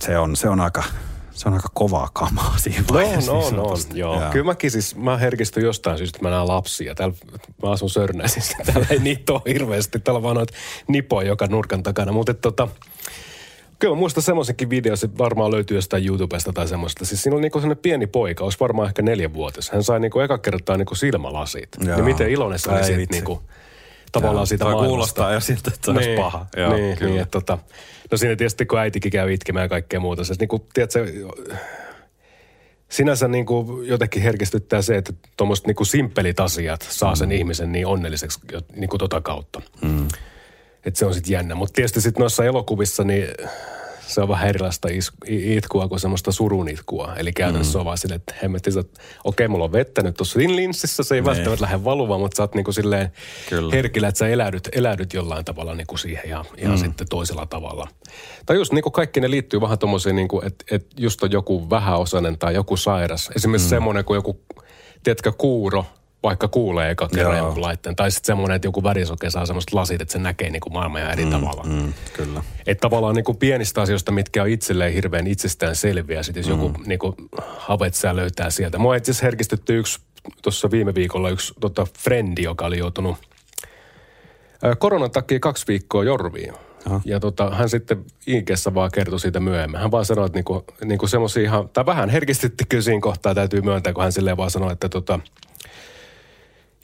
se on, se on aika, se on aika kovaa kamaa siinä no, vaiheessa. No, no, no, joo. Ja. Kyllä mäkin siis, mä herkistyn jostain syystä, että mä näen lapsia. Täällä, mä asun Sörnäisissä, täällä ei niitä ole hirveästi. Täällä on vaan noita nipoja joka nurkan takana. Mutta tota, Kyllä mä muistan semmoisenkin video, se varmaan löytyy jostain YouTubesta tai semmoista. Siis siinä oli niinku sellainen pieni poika, olisi varmaan ehkä neljänvuotias. Hän sai niinku eka kertaa niinku silmälasit. Joo. Ja miten iloinen se oli siitä niinku, tavallaan Joo. siitä maailmasta. kuulostaa ja siltä, että se niin, olisi paha. Joo, niin, kyllä. niin että tota, no siinä tietysti kun äitikin käy itkemään ja kaikkea muuta. Se niinku, tiedätkö, sinänsä niin kuin jotenkin herkistyttää se, että tuommoiset niin simppelit asiat saa sen mm. ihmisen niin onnelliseksi niin kuin tota kautta. Mm. Että se on sitten jännä. Mutta tietysti sitten noissa elokuvissa, niin se on vähän erilaista itkua kuin semmoista surun itkua. Eli käytännössä mm. on vaan silleen, että hemmetti, että okei, mulla on vettä nyt tuossa linssissä, se ei ne. Niin. välttämättä lähde valumaan, mutta sä oot niinku silleen Kyllä. herkillä, että sä eläydyt, eläydyt jollain tavalla niinku siihen ja, ja mm. sitten toisella tavalla. Tai just niinku kaikki ne liittyy vähän tommoseen, niinku, että et just on joku vähäosainen tai joku sairas. Esimerkiksi mm. semmoinen kuin joku, tiedätkö, kuuro – vaikka kuulee eka kerran jonkun laitteen. Tai sitten semmoinen, että joku värisoke saa semmoista lasit, että se näkee niin kuin maailman eri mm, tavalla. Mm, kyllä. Että tavallaan niin kuin pienistä asioista, mitkä on itselleen hirveän itsestään selviä. Sitten jos mm. joku niin kuin havaitsee löytää sieltä. Mua itse asiassa herkistetty yksi, tuossa viime viikolla yksi tota, frendi, joka oli joutunut koronan takia kaksi viikkoa jorviin. Aha. Ja tota, hän sitten Inkessä vaan kertoi siitä myöhemmin. Hän vaan sanoi, että niinku, niinku semmoisia ihan, tai vähän herkistytti kyllä siinä kohtaa, täytyy myöntää, kun hän silleen vaan sanoi, että tota,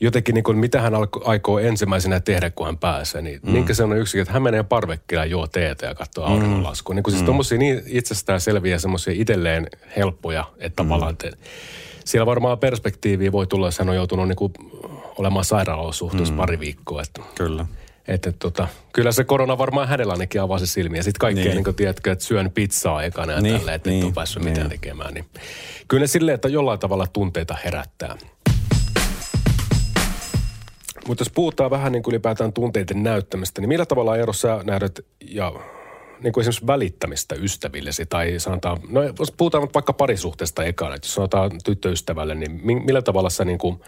jotenkin niin kuin, mitä hän alko, aikoo ensimmäisenä tehdä, kun hän pääsee. Niin mm. minkä on yksi, että hän menee parvekkeella ja juo teetä ja katsoo mm. auringonlaskua. Niin kuin siis mm. niin itsestään selviä semmoisia itselleen helppoja, että mm. tavallaan että siellä varmaan perspektiiviä voi tulla, jos hän on joutunut niin kuin olemaan sairaalaolosuhteessa mm. pari viikkoa. Että, Kyllä. Että tota, kyllä se korona varmaan hänellä ainakin avasi silmiä. Sitten kaikkea, niin. niin tiedätkö, että syön pizzaa ekana ja niin, tälleen, että niin, et ole päässyt niin. mitään tekemään. Niin. Kyllä ne silleen, että jollain tavalla tunteita herättää. Mutta jos puhutaan vähän niin kuin ylipäätään tunteiden näyttämistä, niin millä tavalla Eero sä nähdät ja niin kuin esimerkiksi välittämistä ystävillesi tai sanotaan, no jos puhutaan vaikka parisuhteesta ekana, että jos sanotaan tyttöystävälle, niin millä tavalla sä niin kuin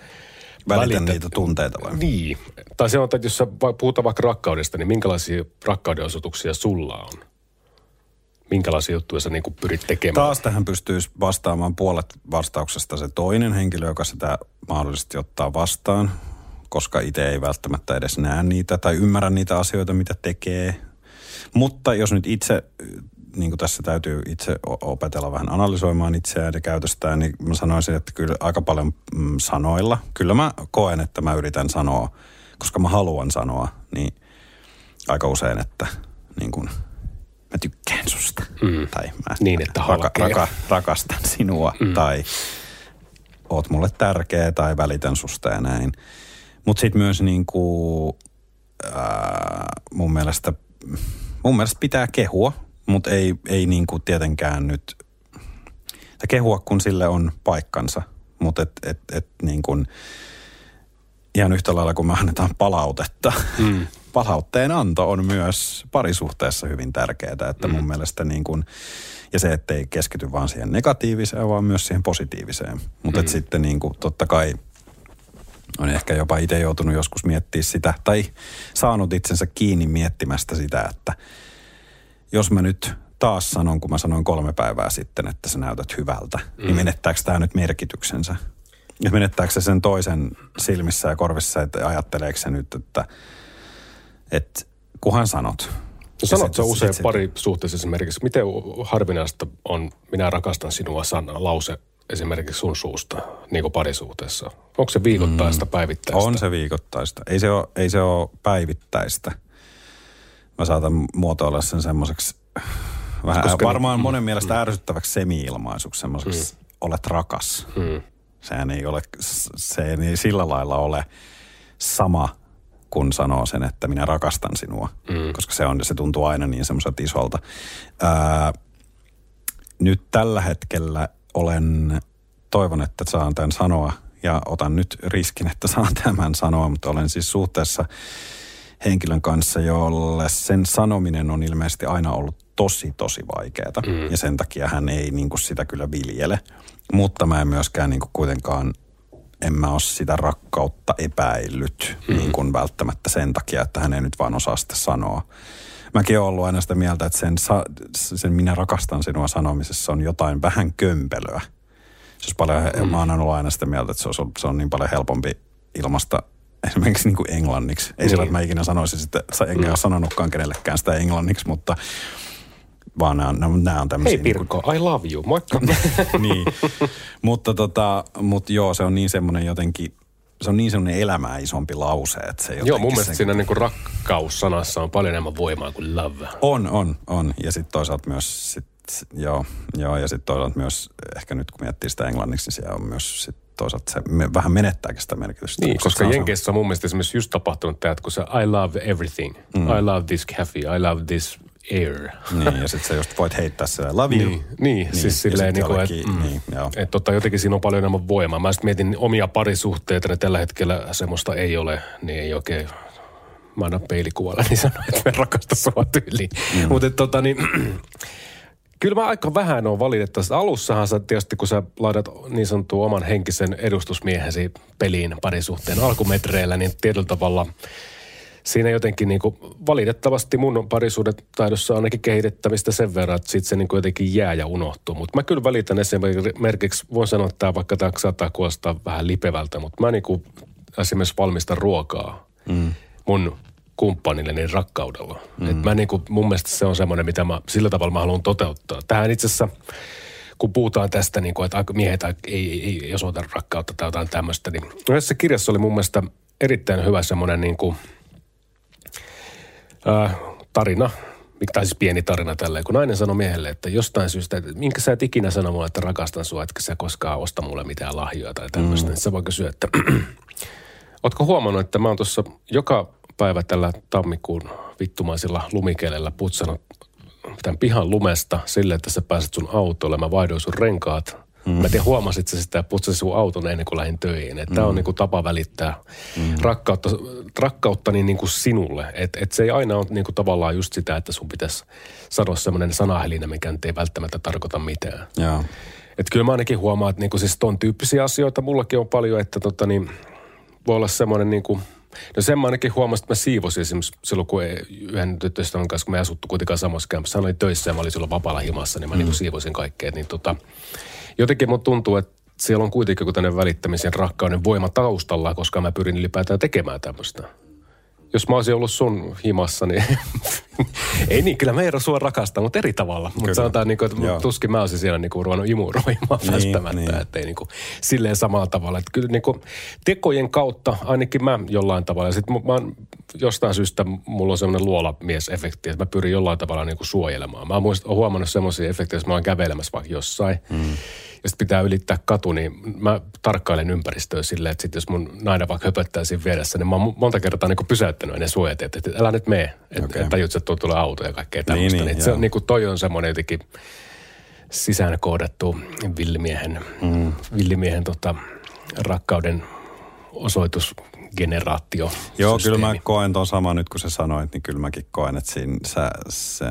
Välitän välität, niitä tunteita vai? Niin. Tai sanotaan, että jos sä puhutaan vaikka rakkaudesta, niin minkälaisia rakkaudenosoituksia sulla on? Minkälaisia juttuja sä niin kuin pyrit tekemään? Taas tähän pystyisi vastaamaan puolet vastauksesta se toinen henkilö, joka sitä mahdollisesti ottaa vastaan, koska itse ei välttämättä edes näe niitä tai ymmärrä niitä asioita, mitä tekee. Mutta jos nyt itse niin kuin tässä täytyy itse opetella vähän analysoimaan itseään ja käytöstään, niin mä sanoisin, että kyllä aika paljon mm, sanoilla. Kyllä mä koen, että mä yritän sanoa, koska mä haluan sanoa, niin aika usein, että niin kuin, mä tykkään susta. Mm. Tai mä niin, että raka, raka, rakastan sinua. Mm. Tai oot mulle tärkeä tai välitän susta ja näin. Mutta sitten myös niin kuin, ää, mun mielestä mun mielestä pitää kehua mutta ei, ei niin kuin tietenkään nyt, kehua kun sille on paikkansa, mutta et, et, et niin kuin, ihan yhtä lailla kun me annetaan palautetta, mm. palautteen anto on myös parisuhteessa hyvin tärkeää, että mm. mun mielestä niin kuin, ja se, ettei keskity vaan siihen negatiiviseen, vaan myös siihen positiiviseen. Mutta mm. sitten niin kuin, totta kai on ehkä jopa itse joutunut joskus miettiä sitä, tai saanut itsensä kiinni miettimästä sitä, että – jos mä nyt taas sanon, kun mä sanoin kolme päivää sitten, että sä näytät hyvältä, niin mm. niin menettääkö tämä nyt merkityksensä? Ja menettääkö se sen toisen silmissä ja korvissa, että ajatteleeko se nyt, että, että kuhan sanot. No sanot se usein sit, pari suhteessa esimerkiksi. Miten harvinaista on minä rakastan sinua sana, lause esimerkiksi sun suusta niin kuin parisuhteessa? Onko se viikoittaista, mm, päivittäistä? On se viikoittaista. Ei se ole, ei se ole päivittäistä – mä saatan muotoilla sen semmoiseksi vähän Koska varmaan mm, monen mielestä mm. ärsyttäväksi semi-ilmaisuksi, semmoiseksi mm. olet rakas. Mm. Sehän ei ole, se ei sillä lailla ole sama kun sanoo sen, että minä rakastan sinua. Mm. Koska se, on, se tuntuu aina niin semmoiselta isolta. Ää, nyt tällä hetkellä olen, toivon, että saan tämän sanoa ja otan nyt riskin, että saan tämän sanoa, mutta olen siis suhteessa henkilön kanssa, jolle sen sanominen on ilmeisesti aina ollut tosi, tosi vaikeaa. Mm. Ja sen takia hän ei niin kuin sitä kyllä viljele. Mutta mä en myöskään niin kuin kuitenkaan, en mä ole sitä rakkautta epäillyt mm. niin kuin välttämättä sen takia, että hän ei nyt vaan osaa sitä sanoa. Mäkin olen ollut aina sitä mieltä, että sen, sen minä rakastan sinua sanomisessa on jotain vähän kömpelöä. Se paljon, mm. mä oon ollut aina sitä mieltä, että se on, se on niin paljon helpompi ilmasta esimerkiksi niin kuin englanniksi. Ei niin. sillä, että mä ikinä sanoisin sitä, enkä mm. ole sanonutkaan kenellekään sitä englanniksi, mutta vaan nämä, nämä on tämmöisiä... Hei niinku- Pirkko, niin kuin... I love you, moikka. niin, mutta tota, mut joo, se on niin semmoinen jotenkin, se on niin semmoinen elämää isompi lause, että se Joo, mun mielestä se, siinä niinku rakkaussanassa on paljon enemmän voimaa kuin love. On, on, on. Ja sitten toisaalta myös, sit, joo, joo, ja sitten toisaalta myös, ehkä nyt kun miettii sitä englanniksi, niin siellä on myös sit toisaalta se me, vähän menettääkin sitä merkitystä. Niin, koska Jenkeissä on mun mielestä esimerkiksi just tapahtunut tämä, että kun se I love everything, mm. I love this cafe, I love this air. Niin, ja sitten sä just voit heittää se love you. Niin, niin, niin siis silleen, niin kuin, että mm, niin, et, tota, jotenkin siinä on paljon enemmän voimaa. Mä sitten mietin omia parisuhteita, ne tällä hetkellä semmoista ei ole, niin ei oikein mä annan peilikuvalla, niin sanon, että me rakasta sua tyyliin. Mm. Mutta tota niin, Kyllä mä aika vähän on valitettavasti. Alussahan sä tietysti, kun sä laitat niin sanottua oman henkisen edustusmiehesi peliin parisuhteen alkumetreillä, niin tietyllä tavalla siinä jotenkin niin kuin, valitettavasti mun parisuudet taidossa on ainakin kehitettävistä sen verran, että sitten se niin kuin jotenkin jää ja unohtuu. Mutta mä kyllä välitän esimerkiksi, voin sanoa, että tämä vaikka tämä saattaa kuulostaa vähän lipevältä, mutta mä niin kuin esimerkiksi valmistan ruokaa mm. mun kumppanille niin rakkaudella. Mm. Et mä niin kuin, mun mielestä se on semmoinen, mitä mä sillä tavalla mä haluan toteuttaa. Tähän itse asiassa, kun puhutaan tästä, niin kuin, että miehet ei, ei, ei osoita rakkautta tai jotain tämmöistä, niin yhdessä kirjassa oli mun mielestä erittäin hyvä semmoinen niin kuin, äh, tarina, tai siis pieni tarina tälleen, kun nainen sanoi miehelle, että jostain syystä, että minkä sä et ikinä sano mulle, että rakastan sua, etkä sä koskaan osta mulle mitään lahjoja tai tämmöistä. Mm. Niin sä voi kysyä, että Ootko huomannut, että mä oon tuossa joka päivä tällä tammikuun vittumaisilla lumikelellä putsannut tämän pihan lumesta sille, että sä pääset sun autolle. Mä vaihdoin sun renkaat. Mm. Mä tiedän, huomasit sä sitä, putsasin sun auton ennen kuin lähdin töihin. Että mm. Tämä on niin kuin tapa välittää mm. rakkautta, rakkautta niin, niin kuin sinulle. Että et se ei aina ole niin kuin tavallaan just sitä, että sun pitäisi sanoa semmoinen sanahelinä, mikä nyt ei välttämättä tarkoita mitään. Joo. Että kyllä mä ainakin huomaan, että niinku siis ton tyyppisiä asioita mullakin on paljon, että tota niin, voi olla semmoinen niinku, no sen mä ainakin huomasin, että mä siivosin esimerkiksi silloin, kun yhden tyttöystävän kanssa, kun me asuttu kuitenkaan samassa kämpässä, hän oli töissä ja mä olin silloin vapaalla himassa, niin mä niinku mm. niinku siivoisin kaikkea. Niin tota, jotenkin mun tuntuu, että siellä on kuitenkin joku tänne välittämisen rakkauden voima taustalla, koska mä pyrin ylipäätään tekemään tämmöistä jos mä olisin ollut sun himassa, niin ei niin, kyllä Meiro sua rakastaa, mutta eri tavalla. Mutta sanotaan, niin kuin, että Joo. tuskin mä olisin siellä niin kuin, ruvennut imuroimaan niin, välttämättä, niin. että ei niin kuin, silleen samalla tavalla. Että kyllä niin kuin, tekojen kautta ainakin mä jollain tavalla. Sitten mä, mä jostain syystä mulla on semmoinen luolamiesefekti, että mä pyrin jollain tavalla niin kuin suojelemaan. Mä oon huomannut semmoisia efektejä, että mä oon kävelemässä vaikka jossain. Mm ja sitten pitää ylittää katu, niin mä tarkkailen ympäristöä silleen, että sit jos mun nainen vaikka höpöttää siinä vieressä, niin mä oon monta kertaa niin pysäyttänyt ennen suojat, että, että älä nyt mene, että okay. et tajut, että tulee auto ja kaikkea tämmöistä. Niin, niin, niin, se, niin kuin toi on semmoinen jotenkin sisään koodattu villimiehen, mm. villimiehen tota, rakkauden osoitusgeneraatio. Joo, kyllä mä koen tuon sama nyt, kun sä sanoit, niin kyllä mäkin koen, että siinä, sä, se,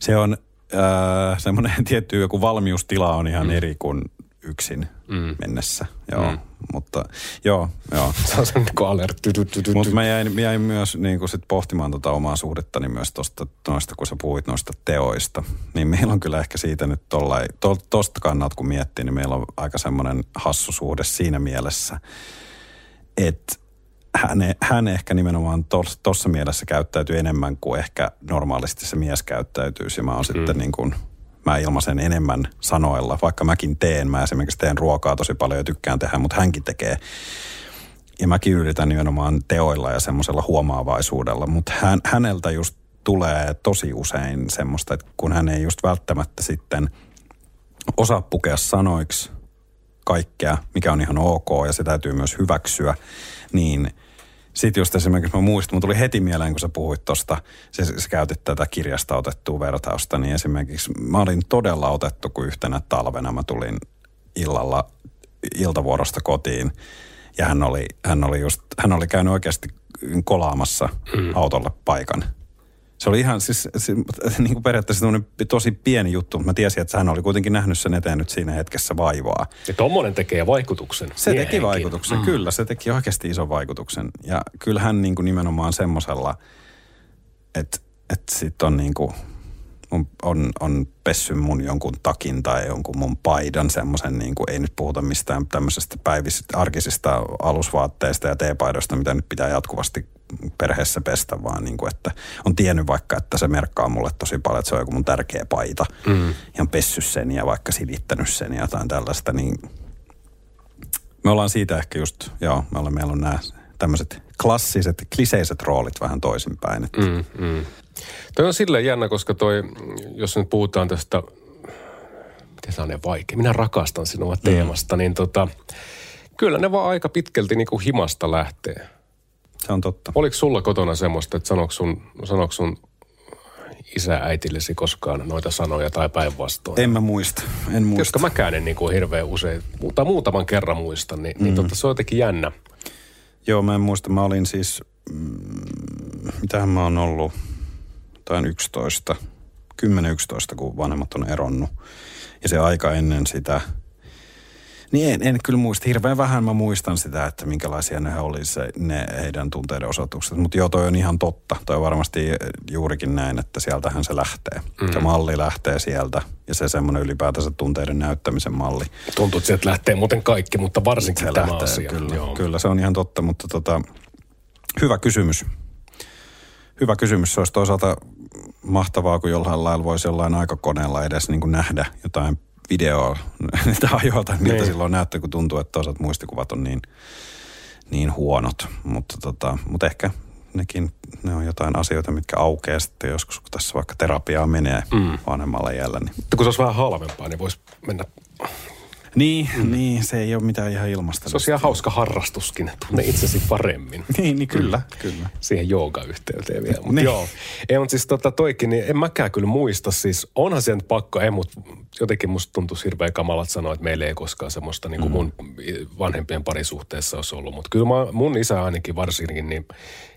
se on äh, semmoinen tietty joku valmiustila on ihan mm. eri kuin yksin mm. mennessä. Joo, mm. mutta joo, joo. Se on se niin alertti. Mutta mä jäin, jäin myös niin kuin sit pohtimaan tota omaa suhdettani myös tosta, noista, kun sä puhuit noista teoista. Niin meillä on kyllä ehkä siitä nyt tollai, to, tosta kannalta kun miettii, niin meillä on aika semmoinen hassu suhde siinä mielessä, että hän, hän ehkä nimenomaan tuossa mielessä käyttäytyy enemmän kuin ehkä normaalisti se mies käyttäytyisi. Mä oon mm. sitten niin kuin, mä ilmaisen enemmän sanoilla, vaikka mäkin teen. Mä esimerkiksi teen ruokaa tosi paljon ja tykkään tehdä, mutta hänkin tekee. Ja mäkin yritän nimenomaan teoilla ja semmoisella huomaavaisuudella, mutta hän, häneltä just tulee tosi usein semmoista, että kun hän ei just välttämättä sitten osaa pukea sanoiksi kaikkea, mikä on ihan ok ja se täytyy myös hyväksyä, niin sitten just esimerkiksi mä muistin, mun tuli heti mieleen, kun sä puhuit tuosta, sä, sä käytit tätä kirjasta otettua vertausta, niin esimerkiksi mä olin todella otettu, kun yhtenä talvena mä tulin illalla iltavuorosta kotiin ja hän oli, hän oli, just, hän oli käynyt oikeasti kolaamassa mm. autolle paikan – se oli ihan siis se, niin kuin periaatteessa tosi pieni juttu, mutta mä tiesin, että hän oli kuitenkin nähnyt sen eteen nyt siinä hetkessä vaivaa. Ja tommonen tekee vaikutuksen. Se miehenkin. teki vaikutuksen, mm. kyllä. Se teki oikeasti ison vaikutuksen. Ja kyllä hän niin kuin nimenomaan semmoisella, että, että sitten on niin kuin, on, on, on pessy mun jonkun takin tai jonkun mun paidan semmoisen, niin kuin, ei nyt puhuta mistään tämmöisestä päivisistä, arkisista alusvaatteista ja teepaidoista, mitä nyt pitää jatkuvasti perheessä pestä, vaan niin kuin, että on tiennyt vaikka, että se merkkaa mulle tosi paljon, että se on joku mun tärkeä paita. Mm. Ja on pessy sen ja vaikka silittänyt sen ja jotain tällaista, niin me ollaan siitä ehkä just, joo, me ollaan, meillä on nämä tämmöiset klassiset, kliseiset roolit vähän toisinpäin. Että. Mm, mm. Toi on silleen jännä, koska toi, jos nyt puhutaan tästä, miten se on vaikea, minä rakastan sinua mm. teemasta, niin tota, kyllä ne vaan aika pitkälti niin kuin himasta lähtee. Se on totta. Oliko sulla kotona semmoista, että sanoiko sun, sanoiko sun isä äitillesi koskaan noita sanoja tai päinvastoin? En mä muista, en muista. Koska mäkään en niin kuin hirveän usein, tai muutaman kerran muista, niin, niin mm. niin totta, se on jotenkin jännä. Joo, mä en muista. Mä olin siis, mm, mitähän mä oon ollut, jotain 11, 10-11, kun vanhemmat on eronnut. Ja se aika ennen sitä – niin en, en kyllä muista. Hirveän vähän mä muistan sitä, että minkälaisia ne oli se, ne heidän tunteiden osoitukset. Mutta joo, toi on ihan totta. Toi on varmasti juurikin näin, että sieltähän se lähtee. Mm. Se malli lähtee sieltä ja se semmoinen ylipäätänsä tunteiden näyttämisen malli. Tuntuu, että sieltä lähtee muuten kaikki, mutta varsinkin se tämä lähtee, asia. Kyllä, joo. kyllä, se on ihan totta, mutta tota, hyvä kysymys. Hyvä kysymys. Se olisi toisaalta mahtavaa, kun jollain lailla voisi jollain aikakoneella edes niin kuin nähdä jotain videoa niitä ajoilta, miltä niin. silloin näyttää, kun tuntuu, että toisaalta muistikuvat on niin, niin huonot. Mutta, tota, mutta ehkä nekin, ne on jotain asioita, mitkä aukeaa sitten joskus, kun tässä vaikka terapiaa menee mm. vanhemmalla jällä. Niin. Kun se olisi vähän halvempaa, niin voisi mennä Niin, mm. niin, se ei ole mitään ihan ilmasta. Se on ihan hauska harrastuskin, tunne itsesi paremmin. niin, niin kyllä, mm. kyllä. Siihen jooga-yhteyteen vielä. Mutta niin. joo, ei, mutta siis tota toikin, niin en mäkään kyllä muista. Siis onhan sen pakko, ei, mutta jotenkin musta tuntuu hirveän kamalat sanoa, että meillä ei koskaan semmoista niin kuin mm. mun vanhempien parisuhteessa olisi ollut. Mutta kyllä mä, mun isä ainakin varsinkin, niin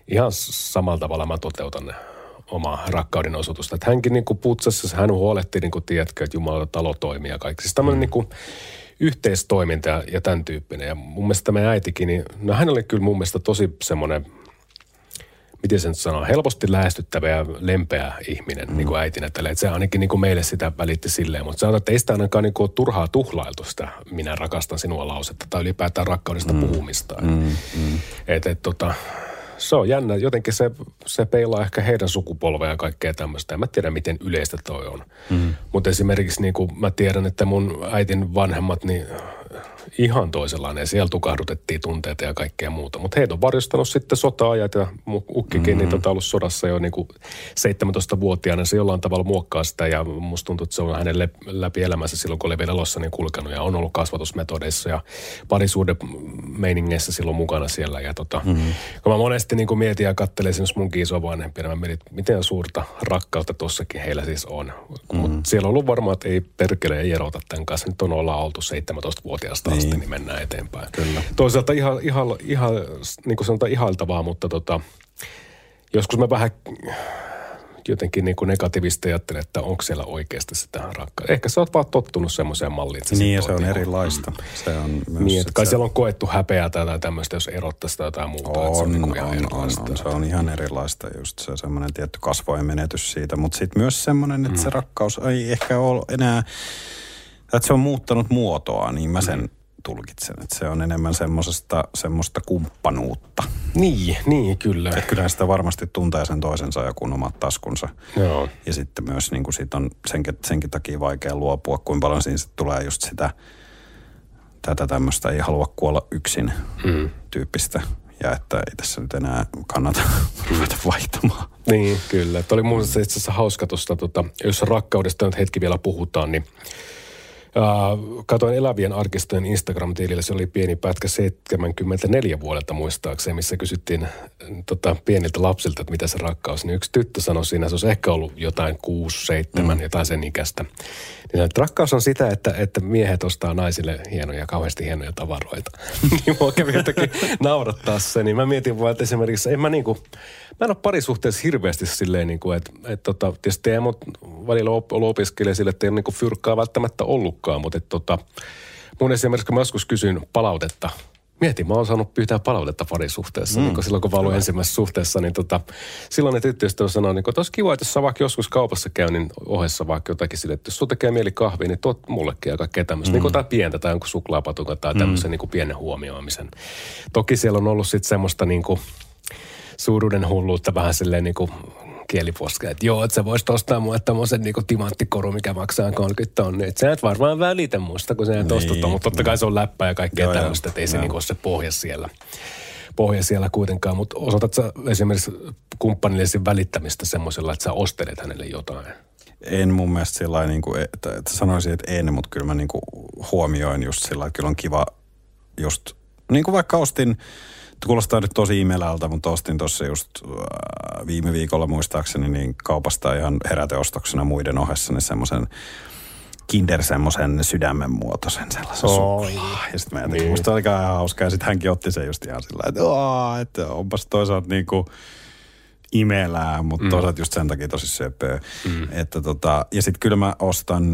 ihan samalla tavalla mä toteutan omaa rakkauden osoitusta. Että hänkin niin kuin putsassa, hän huolehti, niin kuin tiedätkö, että Jumala talo toimii ja kaikki. Siis tämmöinen mm. niin kuin yhteistoiminta ja, ja tämän tyyppinen. Ja mun mielestä tämä äitikin, niin no hän oli kyllä mun mielestä tosi semmoinen, miten sen sanoo, helposti lähestyttävä ja lempeä ihminen mm. niin kuin äitinä tälle. Että se ainakin niin kuin meille sitä välitti silleen. Mutta sanotaan, että ei sitä ainakaan niin kuin turhaa tuhlailtu sitä minä rakastan sinua lausetta tai ylipäätään rakkaudesta mm. puhumista. Mm. Mm. Että et, tota, se on jännä. Jotenkin se, se peilaa ehkä heidän sukupolvea ja kaikkea tämmöistä. En mä tiedä, miten yleistä toi on. Mm. Mutta esimerkiksi niin kuin mä tiedän, että mun äitin vanhemmat, niin ihan toisenlainen. Siellä tukahdutettiin tunteita ja kaikkea muuta. Mutta heitä on varjostanut sitten sota-ajat ja ukkikin mm-hmm. niin tota ollut sodassa jo niin kuin 17-vuotiaana. Se jollain tavalla muokkaa sitä ja musta tuntuu, että se on hänelle läpi elämässä silloin, kun oli vielä elossa niin kulkenut ja on ollut kasvatusmetodeissa ja parisuuden meiningeissä silloin mukana siellä. Ja tota, mm-hmm. kun mä monesti niin kuin mietin ja katselen esimerkiksi mun isovanhempia, mä mietin, miten suurta rakkautta tossakin heillä siis on. Mm-hmm. Mutta siellä on ollut varmaan, että ei perkele ei erota tämän kanssa. Nyt on olla oltu 17-vuotiaasta niin asti, niin mennään eteenpäin. Kyllä. Toisaalta ihan, ihan, ihan niin kuin sanotaan ihailtavaa, mutta tota, joskus mä vähän jotenkin niin kuin negatiivisesti ajattelen, että onko siellä oikeasti sitä rakkautta. Ehkä sä oot vaan tottunut semmoiseen malliin. Että niin, se on niin erilaista. Mm. Se on myös niin, että kai se... siellä on koettu häpeää tai tämmöistä, jos erottaisi tai jotain muuta. On, se on, niin on, on, on, se on ihan erilaista, just se semmoinen tietty kasvojen menetys siitä. Mutta sitten myös semmoinen, että mm. se rakkaus ei ehkä ole enää, että se on muuttanut muotoa, niin mä sen mm tulkitsen. Että se on enemmän semmoisesta, semmoista kumppanuutta. Niin, niin kyllä. Että kyllähän sitä varmasti tuntee sen toisensa ja kun omat taskunsa. Joo. Ja sitten myös niin kuin siitä on senkin, senkin takia vaikea luopua, kuinka paljon siinä sitten tulee just sitä tätä tämmöistä ei halua kuolla yksin mm. tyyppistä. Ja että ei tässä nyt enää kannata ruveta vaihtamaan. Niin, kyllä. Tuo oli mun itse asiassa hauska tuosta, tota, jos rakkaudesta nyt hetki vielä puhutaan, niin Uh, katoin Elävien arkistojen Instagram-tilillä, se oli pieni pätkä 74 vuodelta muistaakseni, missä kysyttiin tota, pieniltä lapsilta, että mitä se rakkaus. Niin yksi tyttö sanoi siinä, se olisi ehkä ollut jotain 6, 7, mm. jotain sen ikästä. Niin että rakkaus on sitä, että, että miehet ostaa naisille hienoja, kauheasti hienoja tavaroita. niin mua kävi jotenkin naurattaa se, niin mä mietin vaan, että esimerkiksi, en mä niinku, mä en ole parisuhteessa hirveästi silleen, niin kuin, että, että tota, tietysti ei mut välillä ollut opiskelija sille, että ei ole niin fyrkkaa välttämättä ollutkaan, mutta että, tota, mun esimerkiksi kun mä joskus kysyin palautetta Mietin, mä oon saanut pyytää palautetta parisuhteessa, mm. niin silloin kun mä ollut ensimmäisessä suhteessa, niin tota, silloin ne tyttöystävä sanoi, niin että olisi kiva, että jos sä vaikka joskus kaupassa käynnin ohessa vaikka jotakin sille, että jos sun tekee mieli kahvia, niin tuot mullekin ja kaikkea tämmöistä, mm. niin kuin pientä tai jonkun suklaapatukan tai tämmöisen mm. niin kuin pienen huomioimisen. Toki siellä on ollut sitten semmoista niin kuin, suuruuden hulluutta vähän silleen niin kuin kieliposkea, että joo, että sä voisit ostaa mulle tämmöisen niin timanttikoru, mikä maksaa 30 tonnia. Että sä et varmaan välitä musta, kun sä et niin, ostutta, mutta totta kai se on läppä ja kaikkea tämmöistä, että ei se niin ole se pohja siellä pohja siellä kuitenkaan, mutta osoitat sä esimerkiksi kumppanille välittämistä semmoisella, että sä ostelet hänelle jotain? En mun mielestä sillä niin kuin, että, että sanoisin, että en, mutta kyllä mä niin kuin huomioin just sillä että kyllä on kiva just, niin kuin vaikka ostin Kuulostaa nyt tosi imelältä, mutta ostin tuossa just äh, viime viikolla muistaakseni niin kaupasta ihan heräteostoksena muiden ohessa niin semmoisen Kinder semmoisen sydämen muotoisen sellaisen Oi. Ja sitten mä niin. musta oli ihan hauska. Ja sitten hänkin otti sen just ihan sillä että, että onpas toisaalta niinku imelää, mutta mm. toisaalta just sen takia tosi söpöä. Mm. Että tota, ja sitten kyllä mä ostan,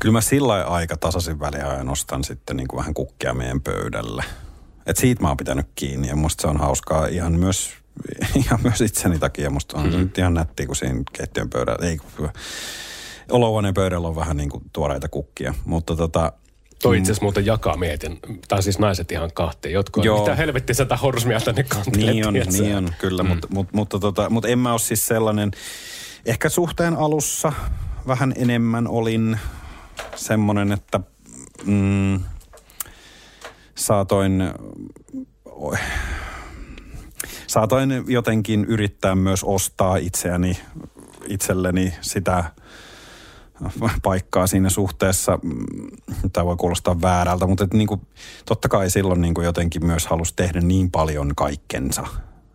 kyllä mä sillä aika tasaisin väliajan ostan sitten niinku vähän kukkia meidän pöydälle. Et siitä mä oon pitänyt kiinni ja musta se on hauskaa ihan myös, ihan myös itseni takia. Musta on mm-hmm. nyt ihan nätti, kun siinä keittiön pöydällä, ei olohuoneen pöydällä on vähän niin kuin tuoreita kukkia. Mutta tota, Toi itse asiassa muuten jakaa mietin, tai siis naiset ihan kahteen, jotka on, mitä helvetti sitä horsmia tänne kantelee. Niin on, niin on kyllä, mm. mutta, mutta, mutta, tota, mutta en mä ole siis sellainen, ehkä suhteen alussa vähän enemmän olin semmoinen, että mm, saatoin, saatoin jotenkin yrittää myös ostaa itseäni, itselleni sitä paikkaa siinä suhteessa. Tämä voi kuulostaa väärältä, mutta niin kuin, totta kai silloin niin kuin jotenkin myös halusi tehdä niin paljon kaikkensa.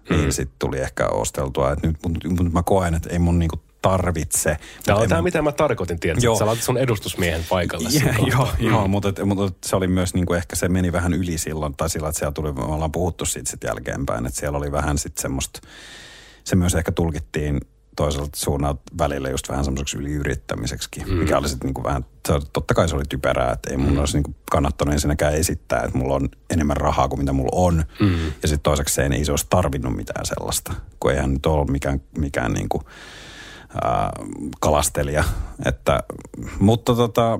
Mm. Niin sitten tuli ehkä osteltua, että nyt, mutta, mutta mä koen, että ei mun niin kuin tarvitse. Tämä on tämä, mitä mä tarkoitin, tiedätkö? Joo. Sä laitat sun edustusmiehen paikalle. Yeah, joo, mm. joo mutta, mutta, se oli myös niin kuin ehkä se meni vähän yli silloin, tai sillä, että siellä tuli, me ollaan puhuttu siitä sitten jälkeenpäin, että siellä oli vähän sitten semmoista, se myös ehkä tulkittiin toiselta suunnalta välillä just vähän semmoiseksi yliyrittämiseksi, mm. mikä oli sitten niinku vähän, totta kai se oli typerää, että ei mun mm. olisi niinku kannattanut ensinnäkään esittää, että mulla on enemmän rahaa kuin mitä mulla on. Mm. Ja sitten toiseksi se ei se olisi tarvinnut mitään sellaista, kun eihän nyt ole mikään, mikään niinku, ää, kalastelija. Että, mutta tota,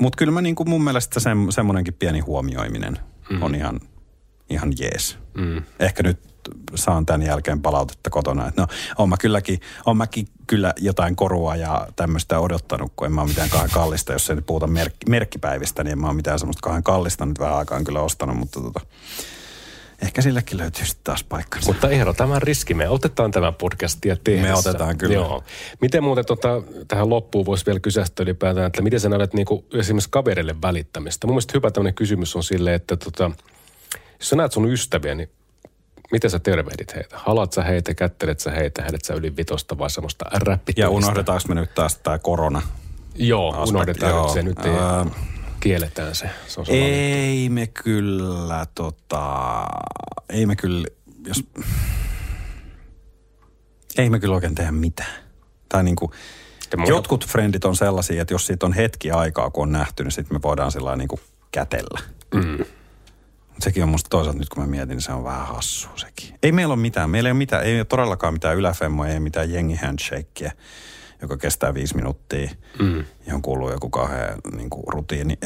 mut kyllä mä niinku mun mielestä se, semmoinenkin pieni huomioiminen mm. on ihan, ihan jees. Mm. Ehkä nyt saan tämän jälkeen palautetta kotona. Että no, on mä kylläkin, on mäkin kyllä jotain korua ja tämmöistä odottanut, kun en mä ole mitään kahden kallista, jos ei nyt puhuta merk- merkkipäivistä, niin en mä ole mitään semmoista kahden kallista nyt vähän aikaan kyllä ostanut, mutta tota, ehkä sillekin löytyy sitten taas paikkansa. Mutta Eero, tämän riski, me otetaan tämä podcastia tehdessä. Me otetaan kyllä. Joo. Miten muuten tota, tähän loppuun voisi vielä kysästä ylipäätään, että miten sä näet niinku esimerkiksi kaverille välittämistä? Mun mielestä hyvä tämmöinen kysymys on silleen, että tota, jos sä näet sun ystäviä, niin miten sä tervehdit heitä? Halat sä heitä, kättelet sä heitä, heidät sä yli vitosta vai semmoista räppitölistä? Ja unohdetaanko me nyt taas tämä korona? Joo, aspekt, unohdetaan joo. se nyt ei, kielletään se. se on ei me kyllä, tota, ei me kyllä, jos, ei me kyllä oikein tehdä mitään. Tai niinku, jotkut frendit on sellaisia, että jos siitä on hetki aikaa, kun on nähty, niin sitten me voidaan sillä niinku kätellä. Mm sekin on musta toisaalta nyt kun mä mietin, niin se on vähän hassu sekin. Ei meillä ole mitään, meillä ei ole mitään, ei ole todellakaan mitään yläfemmoja, ei mitään jengi handshakeä, joka kestää viisi minuuttia, mm. johon kuuluu joku kahden niin kuin, rutiini,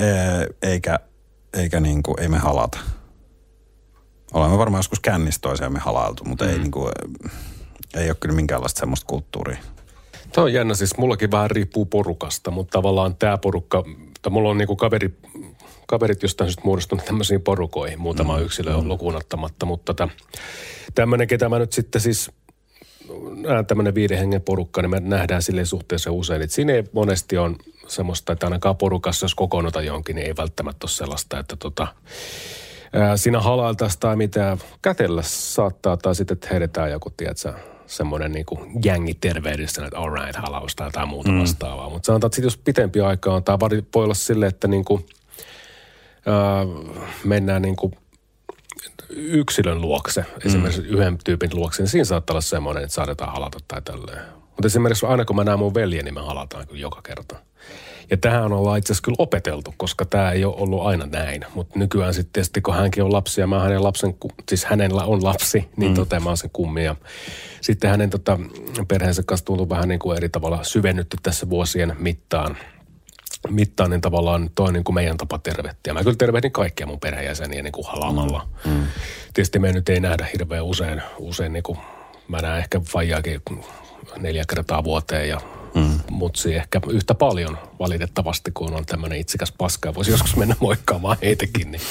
eikä, eikä niin kuin, ei me halata. Olemme varmaan joskus kännissä toisiamme halailtu, mutta mm. ei, niin kuin, ei ole kyllä minkäänlaista semmoista kulttuuria. Tämä on jännä, siis mullakin vähän riippuu porukasta, mutta tavallaan tämä porukka, tai mulla on niinku kaveri kaverit jostain syystä muodostunut tämmöisiin porukoihin, muutama mm. yksilö on mm. lukuun ottamatta, mutta tämmöinen, ketä mä nyt sitten siis tämmöinen viiden hengen porukka, niin me nähdään sille suhteessa usein, että siinä ei monesti on semmoista, että ainakaan porukassa, jos kokoonnuta jonkin, niin ei välttämättä ole sellaista, että tota, ää, siinä halailtaisiin tai mitään kätellä saattaa, tai sitten, että heitetään joku, tiedätkö, semmoinen niin jängi tervehdessä, että all right, halausta tai jotain muuta mm. vastaavaa. Mutta sanotaan, että sit jos pitempi aika on, tai voi olla silleen, että niin kuin – mennään niin kuin yksilön luokse, esimerkiksi mm. yhden tyypin luokse, niin siinä saattaa olla semmoinen, että saadetaan halata tai tälleen. Mutta esimerkiksi aina kun mä näen mun veljeni, niin me halataan kyllä joka kerta. Ja tähän ollaan itse asiassa kyllä opeteltu, koska tämä ei ole ollut aina näin. Mutta nykyään sitten tietysti, kun hänkin on lapsi ja mä hänen lapsen, siis hänellä on lapsi, niin mm. tota, mä oon sen kummi. Ja sitten hänen tota, perheensä kanssa tullut vähän niin kuin eri tavalla syvennytty tässä vuosien mittaan – mittaan, niin tavallaan toi niin kuin meidän tapa tervehtiä. Mä kyllä tervehdin kaikkia mun perheenjäseniä niin kuin halamalla. Mm. Mm. Tietysti me nyt ei nähdä hirveän usein, usein niin kuin, mä näen ehkä faijaakin neljä kertaa vuoteen ja mm. mutsi ehkä yhtä paljon valitettavasti, kun on tämmöinen itsikäs paska voisi joskus mennä moikkaamaan heitäkin. Niin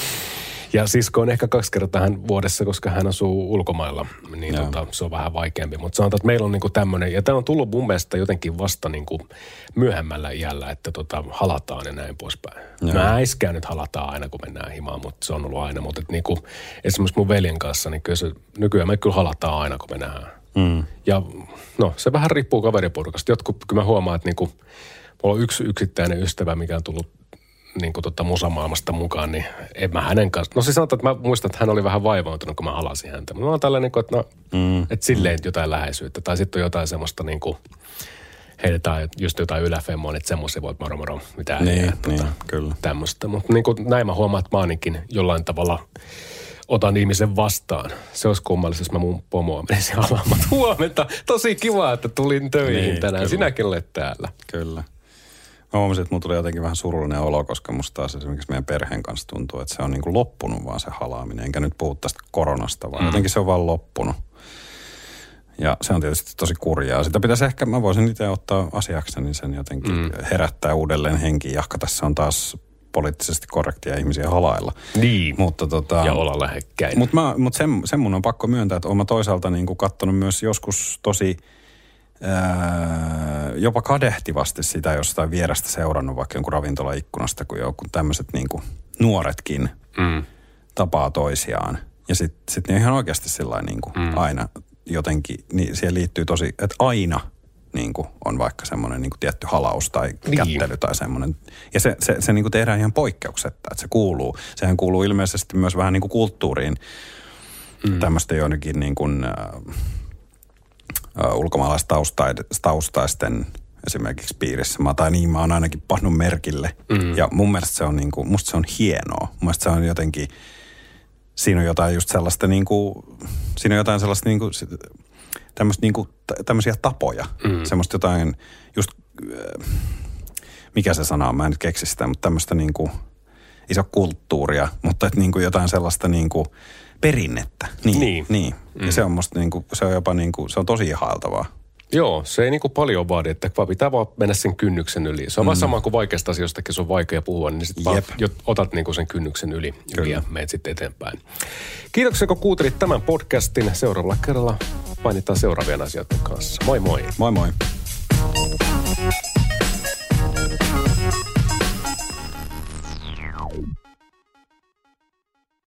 ja sisko on ehkä kaksi kertaa hän vuodessa, koska hän asuu ulkomailla, niin tota, se on vähän vaikeampi. Mutta sanotaan, että meillä on niinku tämmöinen, ja tämä on tullut mun mielestä jotenkin vasta niinku myöhemmällä iällä, että tota, halataan ja näin poispäin. Joo. Mä äiskään nyt halataan aina, kun mennään himaan, mutta se on ollut aina. Mutta niinku, esimerkiksi mun veljen kanssa, niin kyllä se, nykyään me kyllä halataan aina, kun me nähdään. Mm. Ja no, se vähän riippuu kaveriporukasta. Jotkut, kyllä mä huomaan, että niinku, mulla on yksi yksittäinen ystävä, mikä on tullut niin kuin tota musamaailmasta mukaan, niin en mä hänen kanssa. No siis sanotaan, että mä muistan, että hän oli vähän vaivautunut, kun mä halasin häntä. Mutta mä oon tällainen, että no, mm. että silleen jotain läheisyyttä. Tai sitten on jotain semmoista niin kuin, heitetään just jotain yläfemmoa, että semmoisia voit moro moro, mitä niin, jää, niin, tota, kyllä. tämmöistä. Mutta niin kuin näin mä huomaan, että mä ainakin jollain tavalla otan ihmisen vastaan. Se olisi kummallista, jos mä mun pomoa menisin halaamaan. Huomenta, tosi kiva, että tulin töihin niin, tänään. Kyllä. Sinäkin olet täällä. Kyllä. Mä huomasin, että mulla tuli jotenkin vähän surullinen olo, koska musta taas esimerkiksi meidän perheen kanssa tuntuu, että se on niin kuin loppunut vaan se halaaminen. Enkä nyt puhu tästä koronasta, vaan mm. jotenkin se on vaan loppunut. Ja se on tietysti tosi kurjaa. Sitä pitäisi ehkä, mä voisin itse ottaa asiakseni sen jotenkin mm. herättää uudelleen henki, jahka tässä on taas poliittisesti korrektia ihmisiä halailla. Niin, mutta tota, ja olla lähekkäin. Mutta mut sen, sen mun on pakko myöntää, että olen toisaalta niin kuin kattonut myös joskus tosi öö, jopa kadehtivasti sitä jostain vierestä seurannut vaikka jonkun ravintolaikkunasta, kun joku tämmöiset niin nuoretkin mm. tapaa toisiaan. Ja sitten sit ne ihan oikeasti sillä niin kuin mm. aina jotenkin, niin siihen liittyy tosi, että aina niin kuin on vaikka semmoinen niin kuin tietty halaus tai niin. kättely tai semmoinen. Ja se, se, se niin kuin tehdään ihan poikkeuksetta, että se kuuluu. Sehän kuuluu ilmeisesti myös vähän niin kuin kulttuuriin mm. tämmöistä joidenkin niin kuin, äh, ulkomaalaistaustaisten esimerkiksi piirissä. Mä, tai niin mä oon ainakin pannut merkille. Mm. Ja mun mielestä se on, niin kuin, musta se on hienoa. Mun mielestä se on jotenkin, siinä on jotain just sellaista niin kuin, siinä on jotain sellaista niin kuin, tämmöistä niin kuin, tämmöisiä tapoja. Mm. Semmoista jotain just, mikä se sana on, mä en nyt keksi sitä, mutta tämmöistä niin kuin, iso kulttuuria, mutta että niin kuin jotain sellaista niin kuin, perinnettä. Niin. niin. niin. Mm. Ja se on musta niin kuin, se on jopa niin kuin, se on tosi ihailtavaa. Joo, se ei niin kuin paljon vaadi, että vaan pitää vaan mennä sen kynnyksen yli. Se on mm. vaan sama kuin vaikeasta asioistakin, se on vaikea puhua, niin sitten vaan otat niin kuin sen kynnyksen yli Kyllä. ja menet sitten eteenpäin. Kiitoksia, kun kuuntelit tämän podcastin. Seuraavalla kerralla painitaan seuraavien asioiden kanssa. Moi moi. Moi moi.